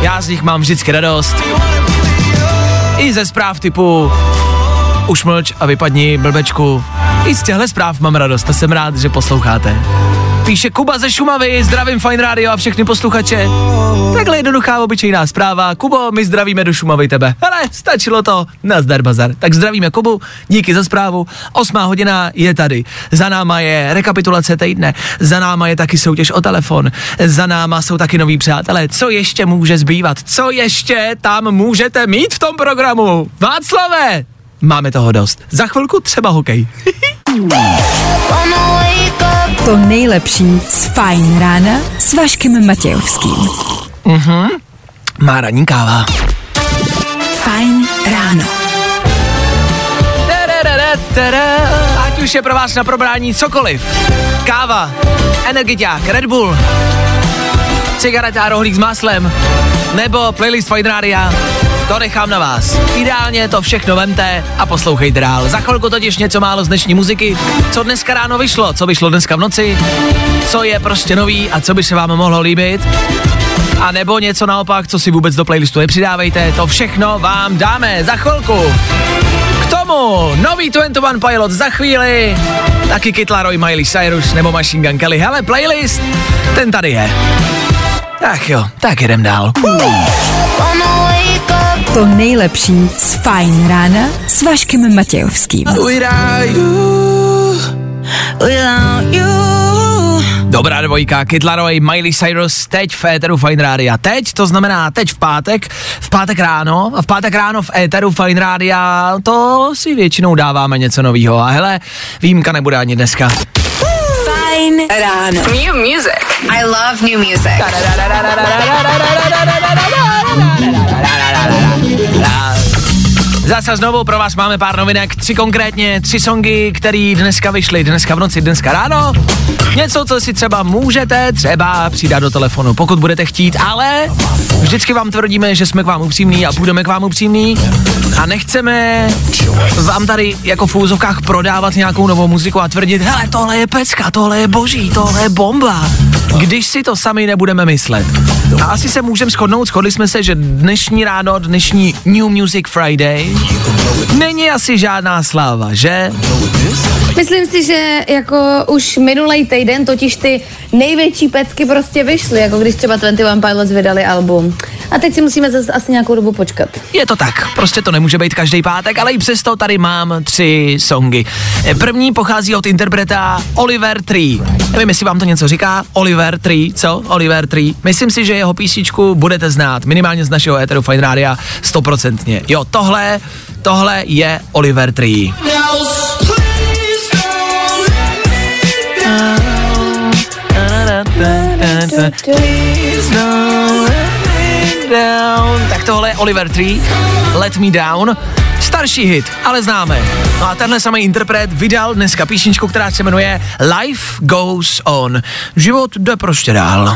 Já z nich mám vždycky radost. I ze zpráv typu už mlč a vypadni blbečku. I z těchto zpráv mám radost a jsem rád, že posloucháte. Píše Kuba ze Šumavy, zdravím Fine Radio a všechny posluchače. Takhle jednoduchá obyčejná zpráva. Kubo, my zdravíme do Šumavy tebe. Hele, stačilo to. Nazdar bazar. Tak zdravíme Kubu, díky za zprávu. Osmá hodina je tady. Za náma je rekapitulace týdne. Za náma je taky soutěž o telefon. Za náma jsou taky noví přátelé. Co ještě může zbývat? Co ještě tam můžete mít v tom programu? Václave! Máme toho dost. Za chvilku třeba hokej. <laughs> To nejlepší z Fajn rána s Vaškem Matějovským. Mhm. Má ranní káva. Fajn ráno. Ať už je pro vás na probrání cokoliv. Káva, energiťák, Red Bull, cigareta a rohlík s máslem, nebo playlist Fine Rádia, to nechám na vás. Ideálně to všechno vemte a poslouchejte dál. Za chvilku totiž něco málo z dnešní muziky. Co dneska ráno vyšlo, co vyšlo dneska v noci, co je prostě nový a co by se vám mohlo líbit. A nebo něco naopak, co si vůbec do playlistu nepřidávejte, to všechno vám dáme za chvilku. K tomu nový 21 Pilot za chvíli, taky Kid Laroi, Miley Cyrus nebo Machine Gun Kelly. Hele, playlist, ten tady je. Ach jo, tak jdem dál. To nejlepší z Fajn rána s Vaškem Matějovským. Dobrá dvojka, Kid Laroi, Miley Cyrus, teď v éteru Fine Rádia. Teď, to znamená teď v pátek, v pátek ráno, a v pátek ráno v éteru Fine Rádia, to si většinou dáváme něco novýho. A hele, výjimka nebude ani dneska. Fajn ráno. New music. I love new music. Zase znovu pro vás máme pár novinek, tři konkrétně, tři songy, které dneska vyšly, dneska v noci, dneska ráno. Něco, co si třeba můžete třeba přidat do telefonu, pokud budete chtít, ale vždycky vám tvrdíme, že jsme k vám upřímní a budeme k vám upřímní a nechceme vám tady jako v úzovkách prodávat nějakou novou muziku a tvrdit, hele, tohle je pecka, tohle je boží, tohle je bomba, když si to sami nebudeme myslet. A asi se můžeme shodnout, shodli jsme se, že dnešní ráno, dnešní New Music Friday, není asi žádná sláva, že? Myslím si, že jako už minulý týden totiž ty největší pecky prostě vyšly, jako když třeba 21 Pilots vydali album. A teď si musíme zase asi nějakou dobu počkat. Je to tak, prostě to nemůže být každý pátek, ale i přesto tady mám tři songy. První pochází od interpreta Oliver Tree. Nevím, jestli vám to něco říká. Oliver Tree, co? Oliver Tree. Myslím si, že jeho písničku budete znát, minimálně z našeho Eteru Fine Rádia, stoprocentně. Jo, tohle, tohle je Oliver Tree. Down. Tak tohle je Oliver Tree, Let Me Down. Starší hit, ale známe. No a tenhle samý interpret vydal dneska písničku, která se jmenuje Life Goes On. Život jde prostě dál.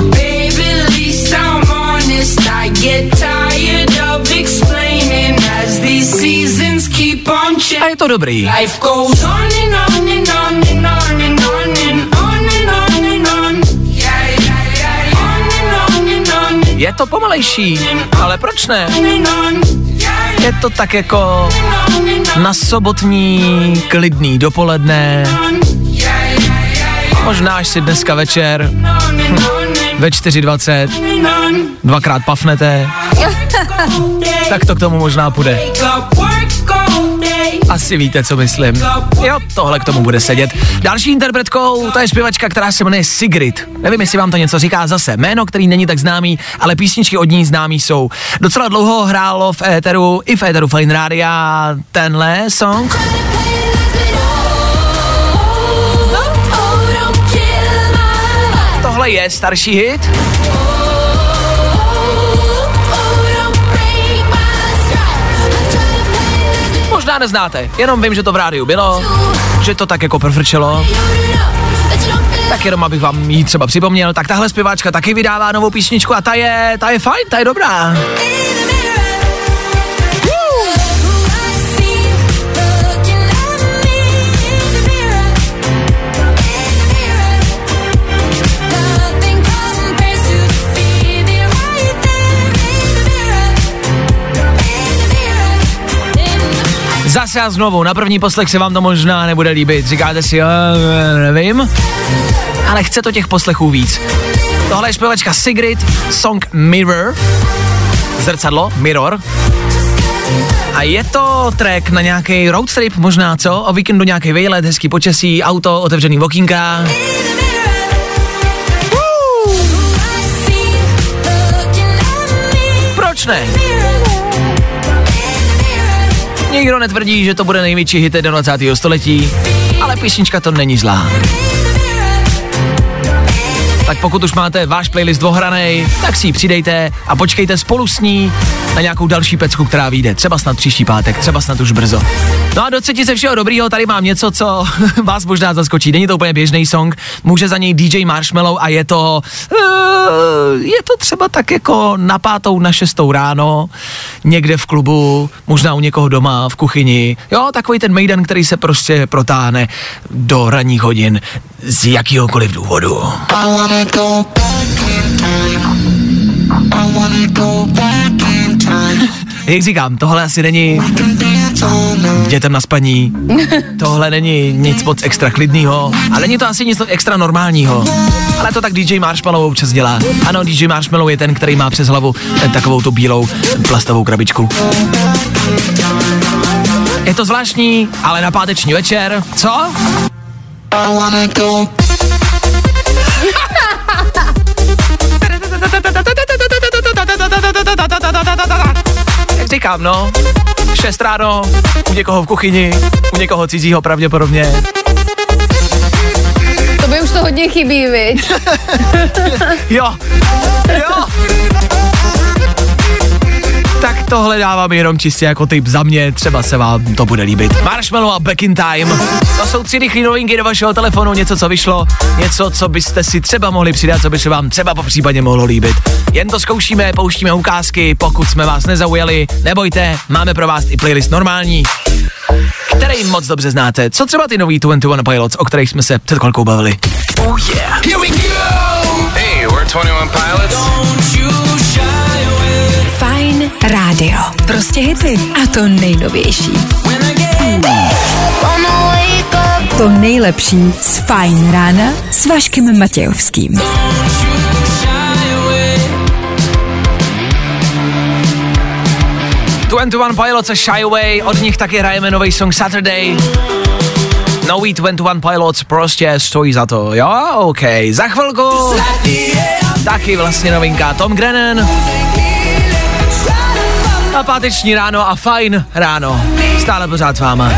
A je to dobrý. Je to pomalejší, ale proč ne? Je to tak jako na sobotní klidný dopoledne. Možná až si dneska večer ve 4.20 dvakrát pafnete, tak to k tomu možná půjde. Asi víte, co myslím. Jo, tohle k tomu bude sedět. Další interpretkou, to je zpěvačka, která se jmenuje Sigrid. Nevím, jestli vám to něco říká zase. Jméno, který není tak známý, ale písničky od ní známý jsou. Docela dlouho hrálo v éteru, i v éteru Fine Rádia tenhle song. Tohle je starší hit. Možná neznáte, jenom vím, že to v rádiu bylo, že to tak jako profrčelo, tak jenom abych vám ji třeba připomněl, tak tahle zpěváčka taky vydává novou písničku a ta je, ta je fajn, ta je dobrá. A znovu, na první poslech se vám to možná nebude líbit. Říkáte si, nevím, ale chce to těch poslechů víc. Tohle je zpěvačka Sigrid, song Mirror, zrcadlo, Mirror. A je to track na nějaký road trip možná, co? O víkendu nějaký výlet, hezký počasí, auto, otevřený okýnka. Proč ne? Nikdo netvrdí, že to bude největší hit 21. století, ale písnička to není zlá. Tak pokud už máte váš playlist ohranej, tak si ji přidejte a počkejte spolu s ní na nějakou další pecku, která vyjde. Třeba snad příští pátek, třeba snad už brzo. No a do třetí všeho dobrýho, tady mám něco, co <laughs> vás možná zaskočí. Není to úplně běžný song, může za něj DJ Marshmallow a je to, uh, je to třeba tak jako na pátou, na šestou ráno, někde v klubu, možná u někoho doma, v kuchyni. Jo, takový ten mejdan, který se prostě protáhne do ranních hodin z jakýhokoliv důvodu. <laughs> Jak říkám, tohle asi není dětem na spaní, <laughs> tohle není nic moc extra klidného, ale není to asi nic extra normálního. Ale to tak DJ Marshmallow občas dělá. Ano, DJ Marshmallow je ten, který má přes hlavu eh, takovou tu bílou plastovou krabičku. Je to zvláštní, ale na páteční večer, co? Jak říkám, no, 6 ráno, u někoho v kuchyni, u někoho cizího pravděpodobně. To by už to hodně chybí, viď? <laughs> Jo, jo. Tohle dávám jenom čistě jako tip za mě, třeba se vám to bude líbit. Marshmallow a Back in Time. To jsou tři rychlé novinky do vašeho telefonu, něco, co vyšlo, něco, co byste si třeba mohli přidat, co by se vám třeba po případě mohlo líbit. Jen to zkoušíme, pouštíme ukázky, pokud jsme vás nezaujali, nebojte, máme pro vás i playlist normální který moc dobře znáte. Co třeba ty nový 21 Pilots, o kterých jsme se před chvilkou bavili? Oh yeah. Here we go. Hey, we're 21 Pilots. Fajn rádio. Prostě hity. A to nejnovější. To nejlepší z Fajn rána s Vaškem Matějovským. Twenty One Pilots a Shy Away, od nich taky hrajeme nový song Saturday. Nový 21 Pilots prostě stojí za to, jo? OK, za chvilku taky vlastně novinka Tom Grennan. A páteční ráno a fajn ráno. Stále pořád s váma.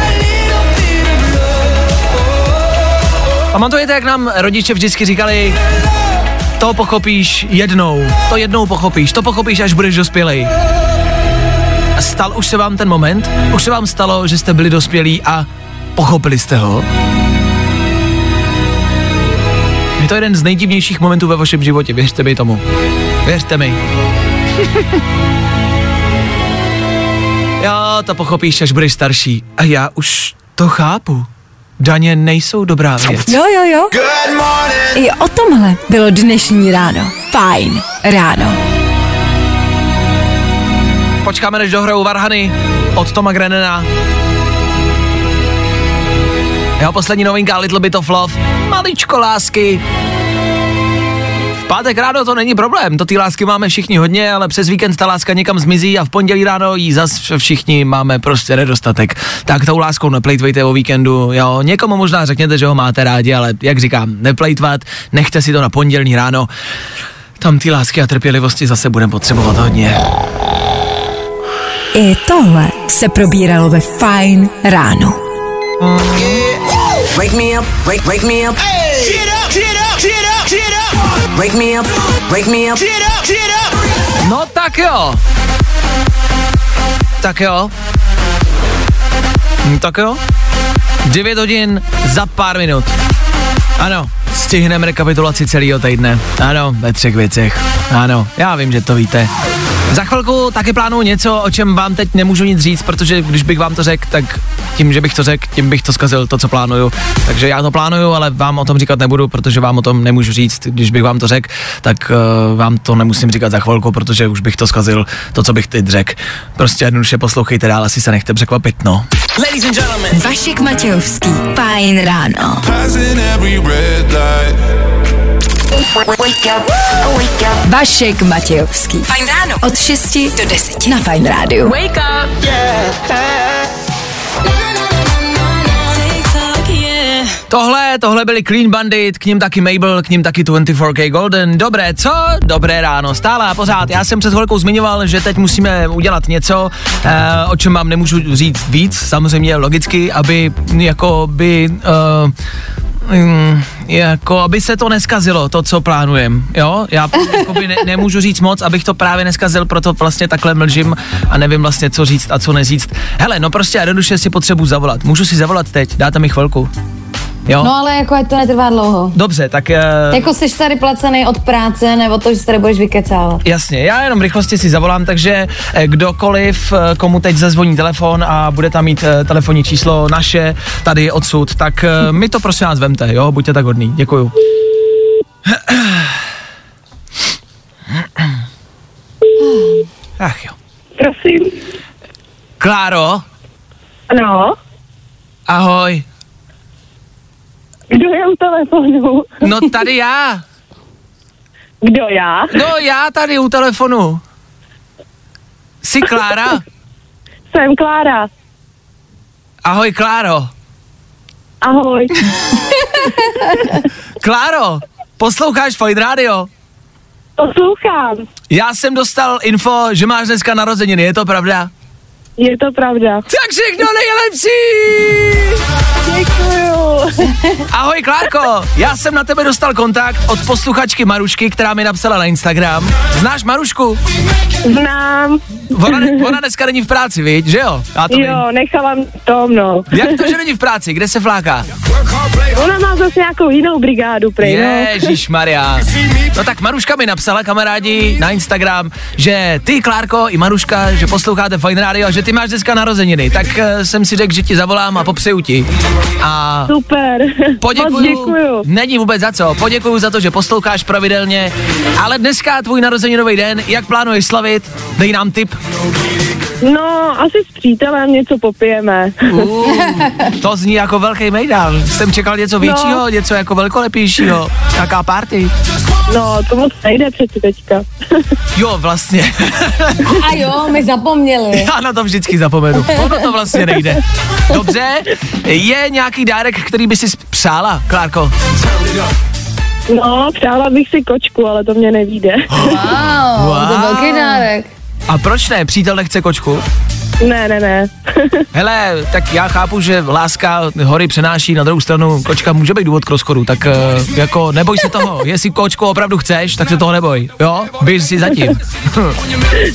Pamatujete, jak nám rodiče vždycky říkali, to pochopíš jednou, to jednou pochopíš, to pochopíš, až budeš dospělej. Stal už se vám ten moment? Už se vám stalo, že jste byli dospělí a pochopili jste ho? Je to jeden z nejdivnějších momentů ve vašem životě, věřte mi tomu. Věřte mi. <laughs> jo, to pochopíš, až budeš starší. A já už to chápu. Daně nejsou dobrá věc. Jo, jo, jo. I o tomhle bylo dnešní ráno. Fajn ráno. Počkáme, než dohrajou Varhany od Toma Grennena. Jeho poslední novinka Little Bit of Love. Maličko lásky. V pátek ráno to není problém, to ty lásky máme všichni hodně, ale přes víkend ta láska někam zmizí a v pondělí ráno jí zas všichni máme prostě nedostatek. Tak tou láskou neplejtvejte o víkendu, jo, někomu možná řekněte, že ho máte rádi, ale jak říkám, neplejtvat, nechte si to na pondělní ráno. Tam ty lásky a trpělivosti zase budeme potřebovat hodně. I tohle se probíralo ve Fajn ráno. Wake me up, wake, wake me up. Get Wake me up, wake me up. Get up, get up. No tak jo. Tak jo. Hm, tak jo. 9 hodin za pár minut. Ano, stihneme rekapitulaci celého týdne. Ano, ve třech věcech. Ano, já vím, že to víte. Za chvilku taky plánuju něco, o čem vám teď nemůžu nic říct, protože když bych vám to řekl, tak tím, že bych to řekl, tím bych to zkazil, to, co plánuju. Takže já to plánuju, ale vám o tom říkat nebudu, protože vám o tom nemůžu říct. Když bych vám to řekl, tak uh, vám to nemusím říkat za chvilku, protože už bych to zkazil, to, co bych teď řekl. Prostě jednoduše poslouchejte dál, asi se nechte překvapit, no. Ladies and gentlemen. Vašek Matějovský. Fajn ráno. Vašek Matějovský. Fajn ráno. Od 6 do 10 na Fajn rádiu. Wake up. Tohle, tohle byli Clean Bandit, k ním taky Mabel, k ním taky 24K Golden. Dobré, co? Dobré ráno, stále a pořád. Já jsem před chvilkou zmiňoval, že teď musíme udělat něco, eh, o čem vám nemůžu říct víc, samozřejmě logicky, aby jako by... Eh, Mm, jako, aby se to neskazilo, to, co plánujem, jo? Já <laughs> jakoby ne, nemůžu říct moc, abych to právě neskazil, proto vlastně takhle mlžím a nevím vlastně, co říct a co neříct. Hele, no prostě jednoduše si potřebuji zavolat. Můžu si zavolat teď, dáte mi chvilku. Jo? No ale jako ať to netrvá dlouho. Dobře, tak... Uh, Jako jsi tady placený od práce, nebo to, že se tady budeš vykecávat. Jasně, já jenom rychlosti si zavolám, takže eh, kdokoliv, eh, komu teď zazvoní telefon a bude tam mít telefonní číslo naše tady odsud, tak eh, mi to prosím vás vemte, jo, buďte tak hodný, děkuju. Ach jo. Prosím. Kláro, Ano. ahoj. Kdo je u telefonu? No tady já. Kdo já? No já tady u telefonu. Jsi Klára? Jsem Klára. Ahoj Kláro. Ahoj. <laughs> Kláro, posloucháš Fajn Radio? Poslouchám. Já jsem dostal info, že máš dneska narozeniny, je to pravda? Je to pravda. Tak všechno nejlepší! Děkuju. Ahoj Klárko, já jsem na tebe dostal kontakt od posluchačky Marušky, která mi napsala na Instagram. Znáš Marušku? Znám. Ona, ona dneska není v práci, viď, že jo? Já to vím. Jo, nechala mě to mnou. Jak to, že není v práci? Kde se fláká? Ona má zase nějakou jinou brigádu, prej, no. Ježíš Maria. No tak Maruška mi napsala, kamarádi, na Instagram, že ty, Klárko, i Maruška, že posloucháte Fine Radio a že ty máš dneska narozeniny. Tak uh, jsem si řekl, že ti zavolám a popřeju ti. A Super. <laughs> poděkuju. Moc děkuju. Není vůbec za co. Poděkuju za to, že posloucháš pravidelně. Ale dneska tvůj narozeninový den, jak plánuješ slavit? Dej nám tip. No, asi s přítelem něco popijeme. Uh, <laughs> to zní jako velký mejdán. Jsem čekal něco většího, No. něco jako velkolepějšího. Jaká party? No, to moc nejde přeci teďka. Jo, vlastně. A jo, my zapomněli. <laughs> Já na to vždycky zapomenu. Ono to vlastně nejde. Dobře, je nějaký dárek, který by si přála, Klárko? No, přála bych si kočku, ale to mě nevíde. Wow, wow. to je velký dárek. A proč ne? Přítel nechce kočku? Ne, ne, ne. <laughs> Hele, tak já chápu, že láska hory přenáší, na druhou stranu kočka může být důvod k rozchodu, tak uh, jako neboj se toho, jestli kočku opravdu chceš, tak se toho neboj, jo? Běž si zatím. no,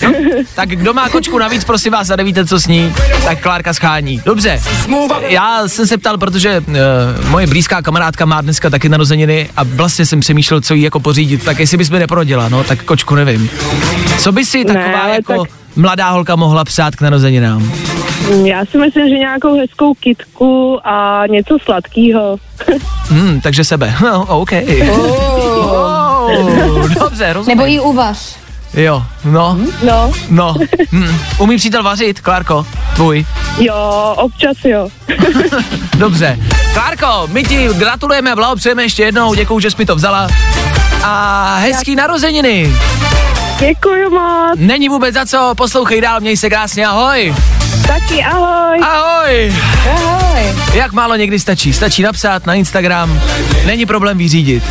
<laughs> tak kdo má kočku navíc, prosím vás, a nevíte, co s ní, tak Klárka schání. Dobře, já jsem se ptal, protože uh, moje blízká kamarádka má dneska taky narozeniny a vlastně jsem přemýšlel, co jí jako pořídit, tak jestli bys mi neporodila, no, tak kočku nevím. Co by si taková ale jako tak- mladá holka mohla přát k narozeninám? Já si myslím, že nějakou hezkou kitku a něco sladkého. <laughs> Hmm, takže sebe. <laughs> No, OK. Oh. <laughs> dobře, rozumím. Nebo jí uvař. Jo, no, No, no. Hmm. Umí přítel vařit, Klárko? Tvůj. jo, občas jo. Dobře. Klárko, my ti gratulujeme, blahopřejeme ještě jednou, děkuju, že jsi mi to vzala. A hezký narozeniny. Děkuju moc. Není vůbec za co, poslouchej dál, měj se krásně, ahoj. Taky ahoj. Ahoj. Ahoj. Jak málo někdy stačí? Stačí napsat na Instagram, není problém vyřídit.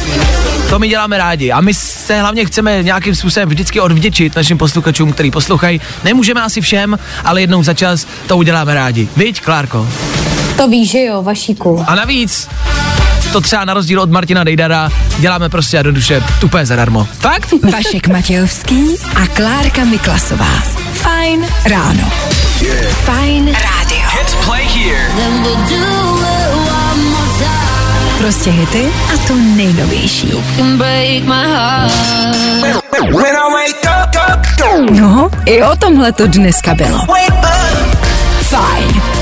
To my děláme rádi a my se hlavně chceme nějakým způsobem vždycky odvděčit našim posluchačům, který poslouchají. Nemůžeme asi všem, ale jednou za čas to uděláme rádi. Viď, Klárko? To víš, že jo, Vašíku. A navíc, to třeba na rozdíl od Martina Dejdara děláme prostě jednoduše tupé zadarmo. Fakt? Vašek Matějovský a Klárka Miklasová. Fajn ráno. Fajn rádio. hits play here. Prostě hity a to nejnovější. No, i o tomhle to dneska bylo. Fajn.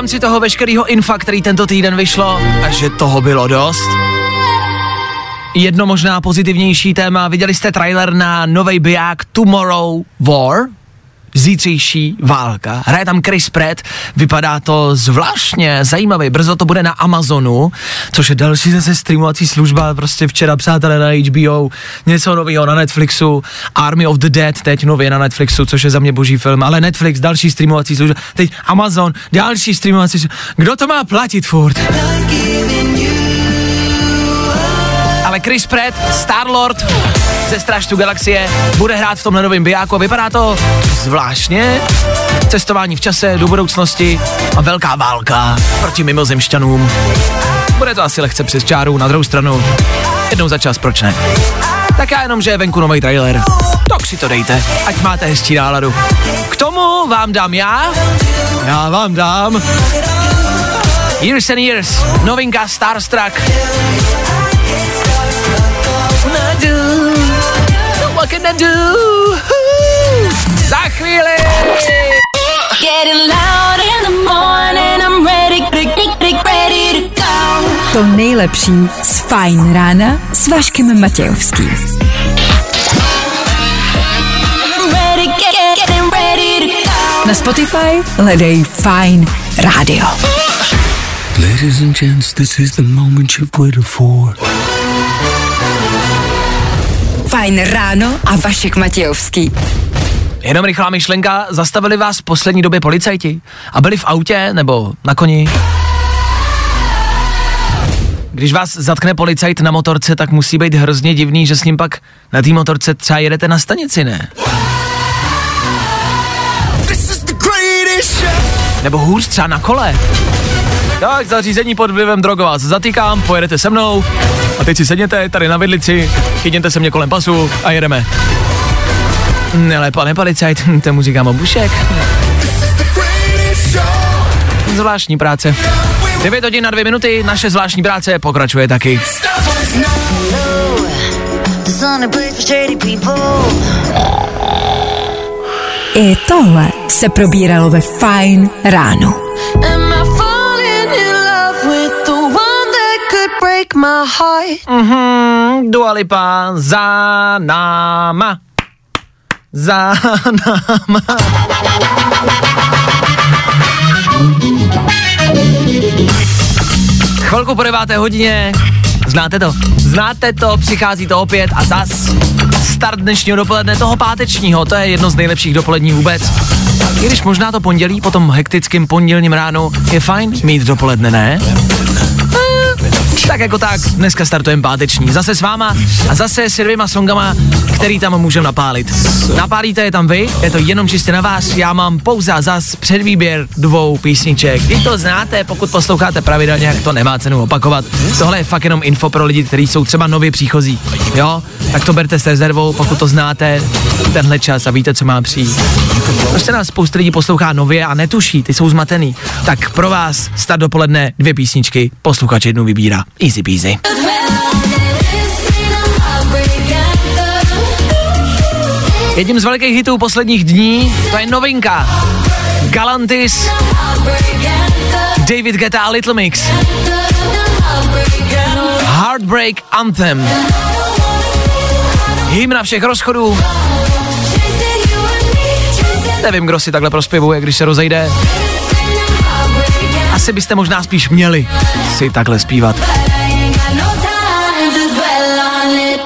Rámci toho veškerého infa, který tento týden vyšlo, a že toho bylo dost. Jedno možná pozitivnější téma, viděli jste trailer na nový biják Tomorrow War, zítřejší válka. Hraje tam Chris Pratt, vypadá to zvláštně zajímavý. Brzo to bude na Amazonu, což je další zase streamovací služba, prostě včera přátelé na HBO, něco nového na Netflixu, Army of the Dead teď nově na Netflixu, což je za mě boží film, ale Netflix, další streamovací služba, teď Amazon, další streamovací služba. Kdo to má platit furt? Ale Chris Pratt, Star-Lord ze Strážců galaxie, bude hrát v tomhle novém bijáku a vypadá to zvláštně. Cestování v čase do budoucnosti a velká válka proti mimozemšťanům. Bude to asi lehce přes čáru, na druhou stranu jednou za čas, proč ne? Tak já jenom, že je venku nový trailer. Tak si to dejte, ať máte hezčí náladu. K tomu vám dám já, já vám dám Years and Years, novinka Starstruck. What can I do? Za chvíli! Getting loud in the morning, I'm ready, ready, ready to go. To nejlepší z Fajn rána s Vaškem Matějovským. Na Spotify hledej Fajn rádio. Ladies and gents, this is the moment you've waited for. Fajn ráno a Vašek Matějovský. Jenom rychlá myšlenka, zastavili vás v poslední době policajti a byli v autě nebo na koni? Když vás zatkne policajt na motorce, tak musí být hrozně divný, že s ním pak na té motorce třeba jedete na stanici, ne? Nebo hůř třeba na kole. Tak, zařízení pod vlivem drogu vás zatýkám, pojedete se mnou a teď si sedněte tady na vidlici, chytněte se mě kolem pasu a jedeme. Ale pane policajt, <laughs> tomu říkám obušek. Zvláštní práce. 9 hodin na 2 minuty, naše zvláštní práce pokračuje taky. I tohle se probíralo ve Fajn ráno. Break my heart? Mhm, Dua Lipa za náma. Za náma. Chvilku po deváté hodině, znáte to, znáte to, přichází to opět a zas start dnešního dopoledne, toho pátečního, to je jedno z nejlepších dopolední vůbec. I když možná to pondělí, po tom hektickém pondělním ránu, je fajn mít dopoledne, ne? Tak jako tak, dneska startujeme páteční. Zase s váma a zase s dvěma songama, který tam můžeme napálit. Napálíte je tam vy, je to jenom čistě na vás, já mám pouze zas předvýběr dvou písniček. Vy to znáte, pokud posloucháte pravidelně, jak to nemá cenu opakovat. Tohle je fakt jenom info pro lidi, kteří jsou třeba nově příchozí. Jo? Tak to berte s rezervou, pokud to znáte, tenhle čas a víte, co má přijít. Prostě nás spousta lidí poslouchá nově a netuší, ty jsou zmatený. Tak pro vás start dopoledne dvě písničky, posluchač jednu vybírá. Easy peasy. Jedním z velkých hitů posledních dní, to je novinka. Galantis, David Guetta a Little Mix. Heartbreak Anthem. Hymna všech rozchodů. Nevím, kdo si takhle prospěvuje, když se rozejde. Asi byste možná spíš měli si takhle zpívat.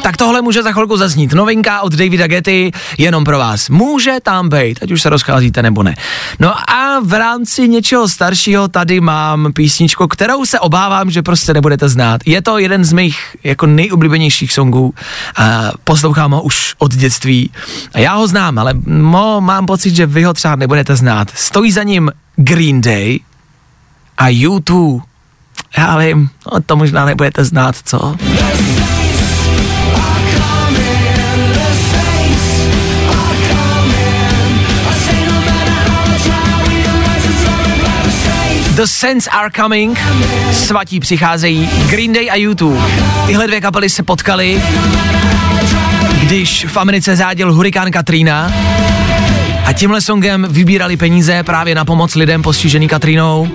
Tak tohle může za chvilku zaznít. Novinka od Davida Getty, jenom pro vás. Může tam být, ať už se rozcházíte nebo ne. No a v rámci něčeho staršího tady mám písničku, kterou se obávám, že prostě nebudete znát. Je to jeden z mých jako nejoblíbenějších songů. Poslouchám ho už od dětství. Já ho znám, ale mo, mám pocit, že vy ho třeba nebudete znát. Stojí za ním Green Day, a YouTube. Já vím, no to možná nebudete znát, co? The Saints are coming, svatí přicházejí, Green Day a YouTube. Tyhle dvě kapely se potkaly, když v Americe záděl hurikán Katrina a tímhle songem vybírali peníze právě na pomoc lidem postižený Katrinou.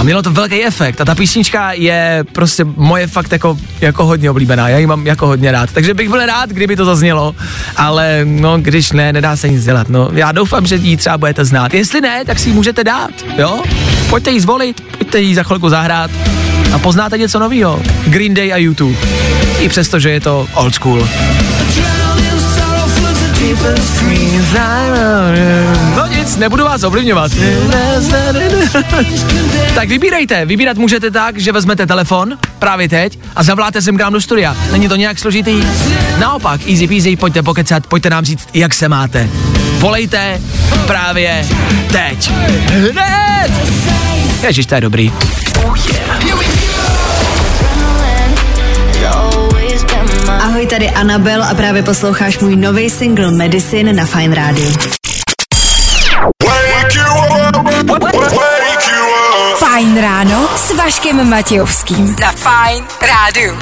A mělo to velký efekt. A ta písnička je prostě moje fakt jako, jako hodně oblíbená, já ji mám jako hodně rád, takže bych byl rád, kdyby to zaznělo, ale no když ne, nedá se nic dělat, no já doufám, že ji třeba budete znát, jestli ne, tak si ji můžete dát, jo, pojďte ji zvolit, pojďte ji za chvilku zahrát a poznáte něco nového, Green Day a YouTube, i přesto, že je to old school. No nic, nebudu vás ovlivňovat. tak vybírejte, vybírat můžete tak, že vezmete telefon právě teď a zavoláte sem k nám do studia. Není to nějak složitý? Naopak, easy peasy, pojďte pokecat, pojďte nám říct, jak se máte. Volejte právě teď. Hned! Ježiš, to je dobrý. Ahoj, tady Anabel a právě posloucháš můj nový single Medicine na Fine Radio. Fajn ráno s Vaškem Matějovským. Na Fajn rádiu. <laughs>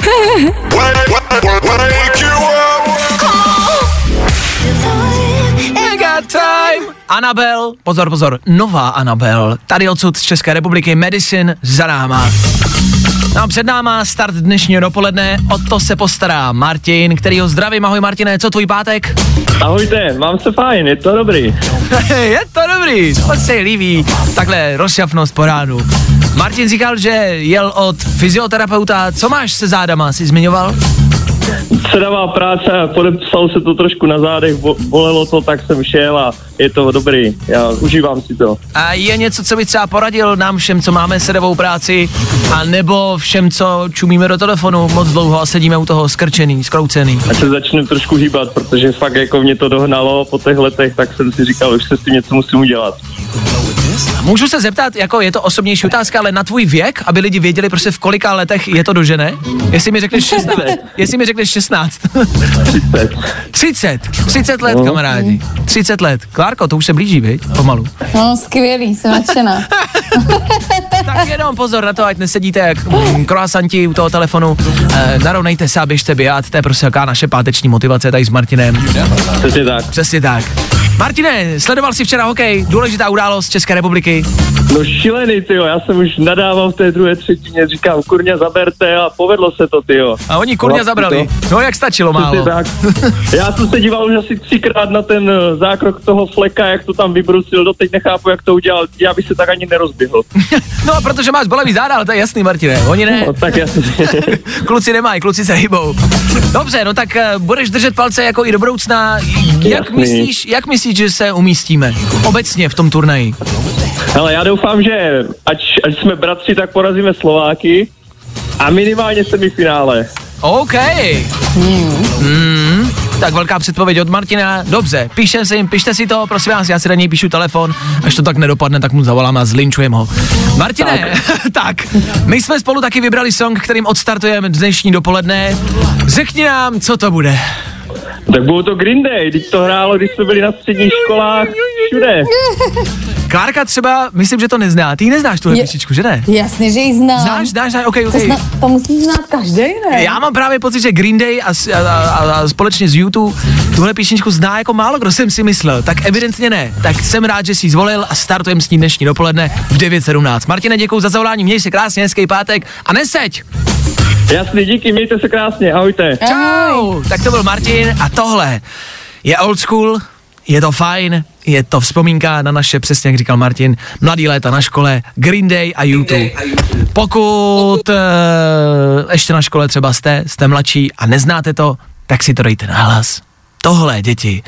Mega time! Anabel, pozor, pozor, nová Anabel, tady odsud z České republiky, Medicine za náma. No a před náma start dnešního dopoledne, o to se postará Martin, který ho zdravím. Ahoj Martine, co tvůj pátek? Ahojte, mám se fajn, je to dobrý. <laughs> je to dobrý, to se líbí, takhle rozšafnost po ránu. Martin říkal, že jel od fyzioterapeuta, co máš se zádama, jsi zmiňoval? Sedavá práce, podepsal se to trošku na zádech, bo- bolelo to, tak jsem šel a je to dobrý, já užívám si to. A je něco, co by třeba poradil nám všem, co máme sedavou práci, a nebo všem, co čumíme do telefonu moc dlouho a sedíme u toho skrčený, skroucený. A se začnu trošku hýbat, protože fakt jako mě to dohnalo po těch letech, tak jsem si říkal, už se s tím něco musím udělat. Můžu se zeptat, jako je to osobnější otázka, ale na tvůj věk, aby lidi věděli prostě v kolika letech je to dožené? Jestli mi řekneš 16. Jestli mi řekneš 16. 30. 30. 30 let, kamarádi. 30 let. Klárko, to už se blíží, viď? Pomalu. No, skvělý, jsem nadšená. <laughs> tak jenom pozor na to, ať nesedíte jak croissanti u toho telefonu. E, narovnejte se a běžte běhat, to je prostě jaká naše páteční motivace tady s Martinem. Přesně tak. Přesně tak. Martine, sledoval jsi včera hokej, důležitá událost České republiky. No šílený, tyjo, já jsem už nadával v té druhé třetině, říkám, kurňa zaberte a povedlo se to, tyjo. A oni kurňa zabrali. No jak stačilo málo. tak. <laughs> Já jsem se díval už asi třikrát na ten eh, zákrok toho fleka, jak to tam vybrusil, doteď nechápu, jak to udělal, já bych se tak ani nerozběhl. <laughs> no a protože máš bolavý záda, ale to je jasný, Martine, oni ne. No, tak jasný. <laughs> kluci nemají, kluci se hýbou. Dobře, no tak uh, budeš držet palce jako i do budoucna. Jak Jasný. myslíš, jak myslíš, že se umístíme obecně v tom turnaji? Ale já doufám, že ať, ať jsme bratři, tak porazíme Slováky a minimálně semifinále. OK. Hmm. Tak velká předpověď od Martina. Dobře, píšem si jim, pište si to, prosím vás, já si na něj píšu telefon, až to tak nedopadne, tak mu zavolám a zlinčujem ho. Martine, tak. <laughs> tak, my jsme spolu taky vybrali song, kterým odstartujeme dnešní dopoledne. Řekni nám, co to bude. Tak bylo to Green Day, když to hrálo, když jsme byli na středních školách, všude. <laughs> Klárka třeba, myslím, že to nezná. Ty ji neznáš tuhle Je- písničku, že ne? Jasně, že ji znám. Znáš, znáš, znáš, OK, OK. To, zna, to musí znát každý, ne? Já mám právě pocit, že Green Day a, a, a, a společně s YouTube tuhle písničku zná jako málo kdo jsem si myslel. Tak evidentně ne. Tak jsem rád, že jsi ji zvolil a startujeme s ní dnešní dopoledne v 9.17. Martine, děkuji za zavolání, měj se krásně, hezký pátek a neseď! Jasný, díky, mějte se krásně, ahojte. Čau! Tak to byl Martin a tohle je old school, je to fajn, je to vzpomínka na naše, přesně jak říkal Martin, mladý léta na škole, Green Day a YouTube. Pokud uh, ještě na škole třeba jste, jste mladší a neznáte to, tak si to dejte na hlas. Tohle, děti,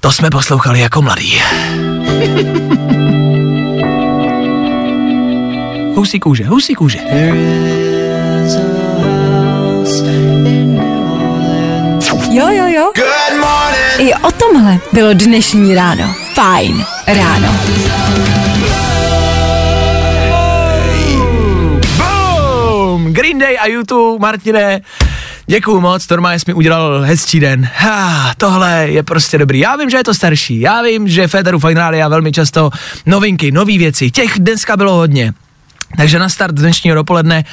to jsme poslouchali jako mladí. <laughs> Husí kůže, husí kůže. Jo, jo, jo. Good morning. I o tomhle bylo dnešní ráno. Fajn ráno. Boom! Green Day a YouTube, Martine. Děkuju moc, Torma jsi mi udělal hezčí den. Ha, tohle je prostě dobrý. Já vím, že je to starší. Já vím, že Federu Fine Radio velmi často novinky, nové věci. Těch dneska bylo hodně. Takže na start dnešního dopoledne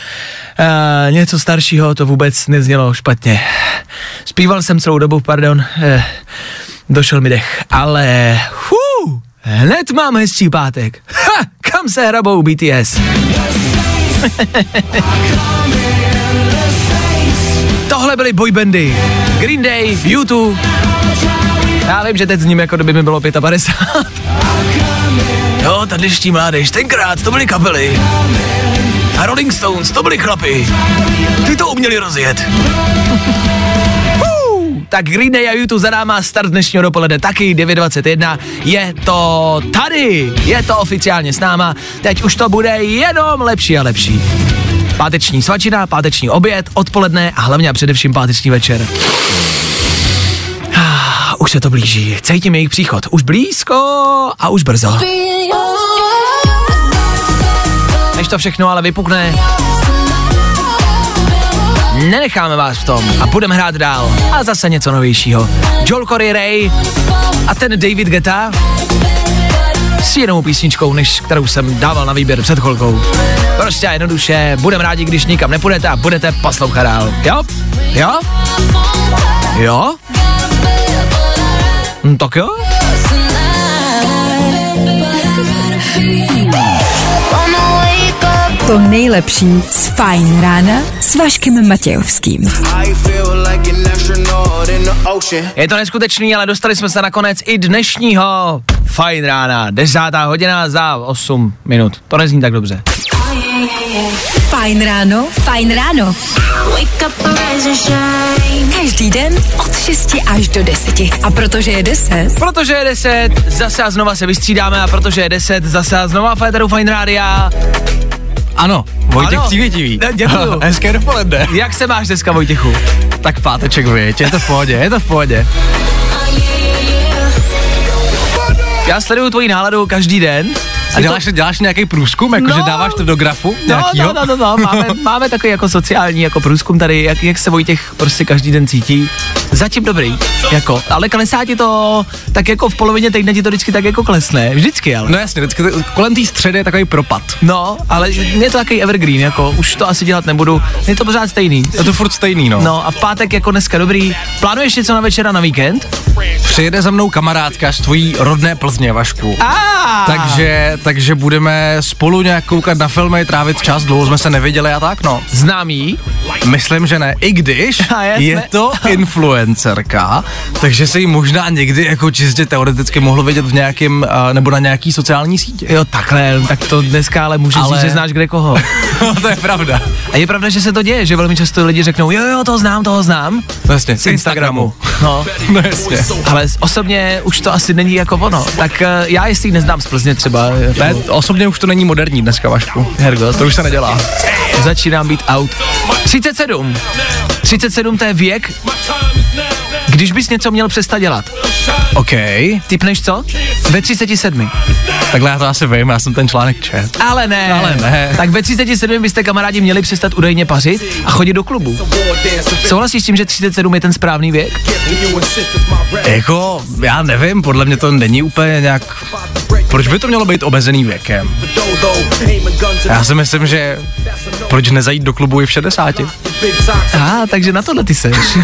uh, něco staršího to vůbec neznělo špatně. Zpíval jsem celou dobu, pardon, uh, došel mi dech, ale uh, hned mám hezčí pátek. Ha, kam se hrabou BTS? <laughs> Tohle byly boybandy. Green Day, YouTube. Já vím, že teď s ním jako kdyby mi bylo 55. <laughs> Jo, ta dnešní mládež, tenkrát to byly kapely. A Rolling Stones, to byly chlapy. Ty to uměli rozjet. <laughs> Tak Green Day a YouTube za náma start dnešního dopoledne taky 9.21. Je to tady, je to oficiálně s náma. Teď už to bude jenom lepší a lepší. Páteční svačina, páteční oběd, odpoledne a hlavně a především páteční večer. Ah, už se to blíží, cítím jejich příchod. Už blízko a už brzo. Než to všechno ale vypukne, nenecháme vás v tom a budeme hrát dál. A zase něco novějšího. Joel Corey Ray a ten David Guetta s jinou písničkou, než kterou jsem dával na výběr před chvilkou. Prostě a jednoduše, budeme rádi, když nikam nepůjdete a budete poslouchat dál. Jo? Jo? Jo? Hm, tak jo? To nejlepší z Fajn rána s Vaškem Matějovským. Je to neskutečný, ale dostali jsme se nakonec i dnešního Fajn rána. Desátá hodina za 8 minut. To nezní tak dobře. Fajn ráno, fajn ráno. Každý den od 6 až do 10. A protože je 10, Protože je 10, zase a znova se vystřídáme a protože je 10, zase a znova Féteru Fine Rádia. Ano, Vojtěch Ano. Přívětivý. Ne, děkuju. <laughs> Hezké dopoledne. Jak se máš dneska, Vojtěchu? Tak páteček, viď, je to v pohodě, je to v pohodě. Já sleduju tvoji náladu každý den. A děláš, děláš nějaký průzkum, jakože No. dáváš to do grafu No, nějakýho? no, no, no, no, máme, <laughs> máme takový jako sociální jako průzkum tady, jak, jak se Vojtěch prostě každý den cítí. Zatím dobrý, jako, ale klesá ti to, tak jako v polovině týdne ti to vždycky tak jako klesne, vždycky ale. No jasně, vždycky kolem té středy je takový propad. No, ale je to takový evergreen, jako už to asi dělat nebudu, je to pořád stejný. Je to furt stejný, no. No a v pátek jako dneska dobrý. Plánuješ něco na večera na víkend? Přijede za mnou kamarádka z tvojí rodné Plzně, Vašku. A Takže, takže budeme spolu nějak koukat na filmy, trávit čas, dlouho jsme se neviděli a tak, no. Známý? Myslím, že ne, i když <laughs> je to <laughs> influencerka, takže se jí možná někdy jako čistě teoreticky mohlo vidět v nějakém, uh, nebo na nějaký sociální sítě. Jo, takhle, tak to dneska ale můžeš ale... Říct, že znáš kde koho. <laughs> no, to je pravda. A je pravda, že se to děje, že velmi často lidi řeknou, jo, jo, toho znám, toho znám. Jasně, Z Instagramu. No, <laughs> No jasně. ale osobně už to asi není jako ono. Tak eh, já jestli ji neznám z Plzně třeba. Ne, osobně už to není moderní dneska, Vašku. Hergo, To už se nedělá. začínám být out. 37. 37 to je věk, když bys něco měl přestat dělat. OK, Typneš co? Ve 37. takhle já to asi vím, já jsem ten článek čet. Ale ne. Ale ne. Tak ve 37 byste kamarádi měli přestat údajně pařit a chodit do klubu. Souhlasíš s tím, že 37 je ten správný věk? Jako, já nevím, podle mě to není úplně nějak... Proč by to mělo být omezený věkem? Já si myslím, že proč nezajít do klubu i v 60? A, ah, takže na tohle ty seš. <laughs>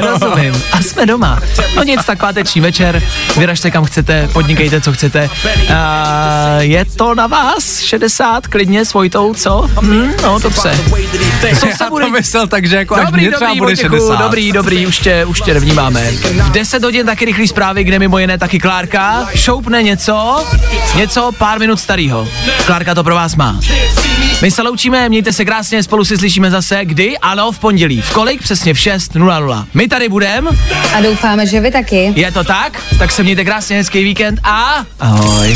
Rozumím. A jsme doma. No nic, tak páteční večer, vyražte kam chcete, podnikejte, co chcete. A, je to na vás, 60, klidně s Vojtou, co? Hm, no, dobře. Co Já se to bude... myslel tak, že jako až Dobrý, třeba dobrý, bude Vojtěchu, 60. dobrý, dobrý, už tě, už tě nevnímáme. V 10 hodin taky rychlý zprávy, kde mimo jiné taky Klárka šoupne něco, něco pár minut starého. Klárka to pro vás má. My se loučíme, mějte se krásně, spolu si slyšíme zase, kdy? Ano, v pondělí. V kolik? Přesně v 6.00. My tady budeme, A doufáme, že vy taky. je to tak? Tak se mějte krásně, hezký víkend a ahoj.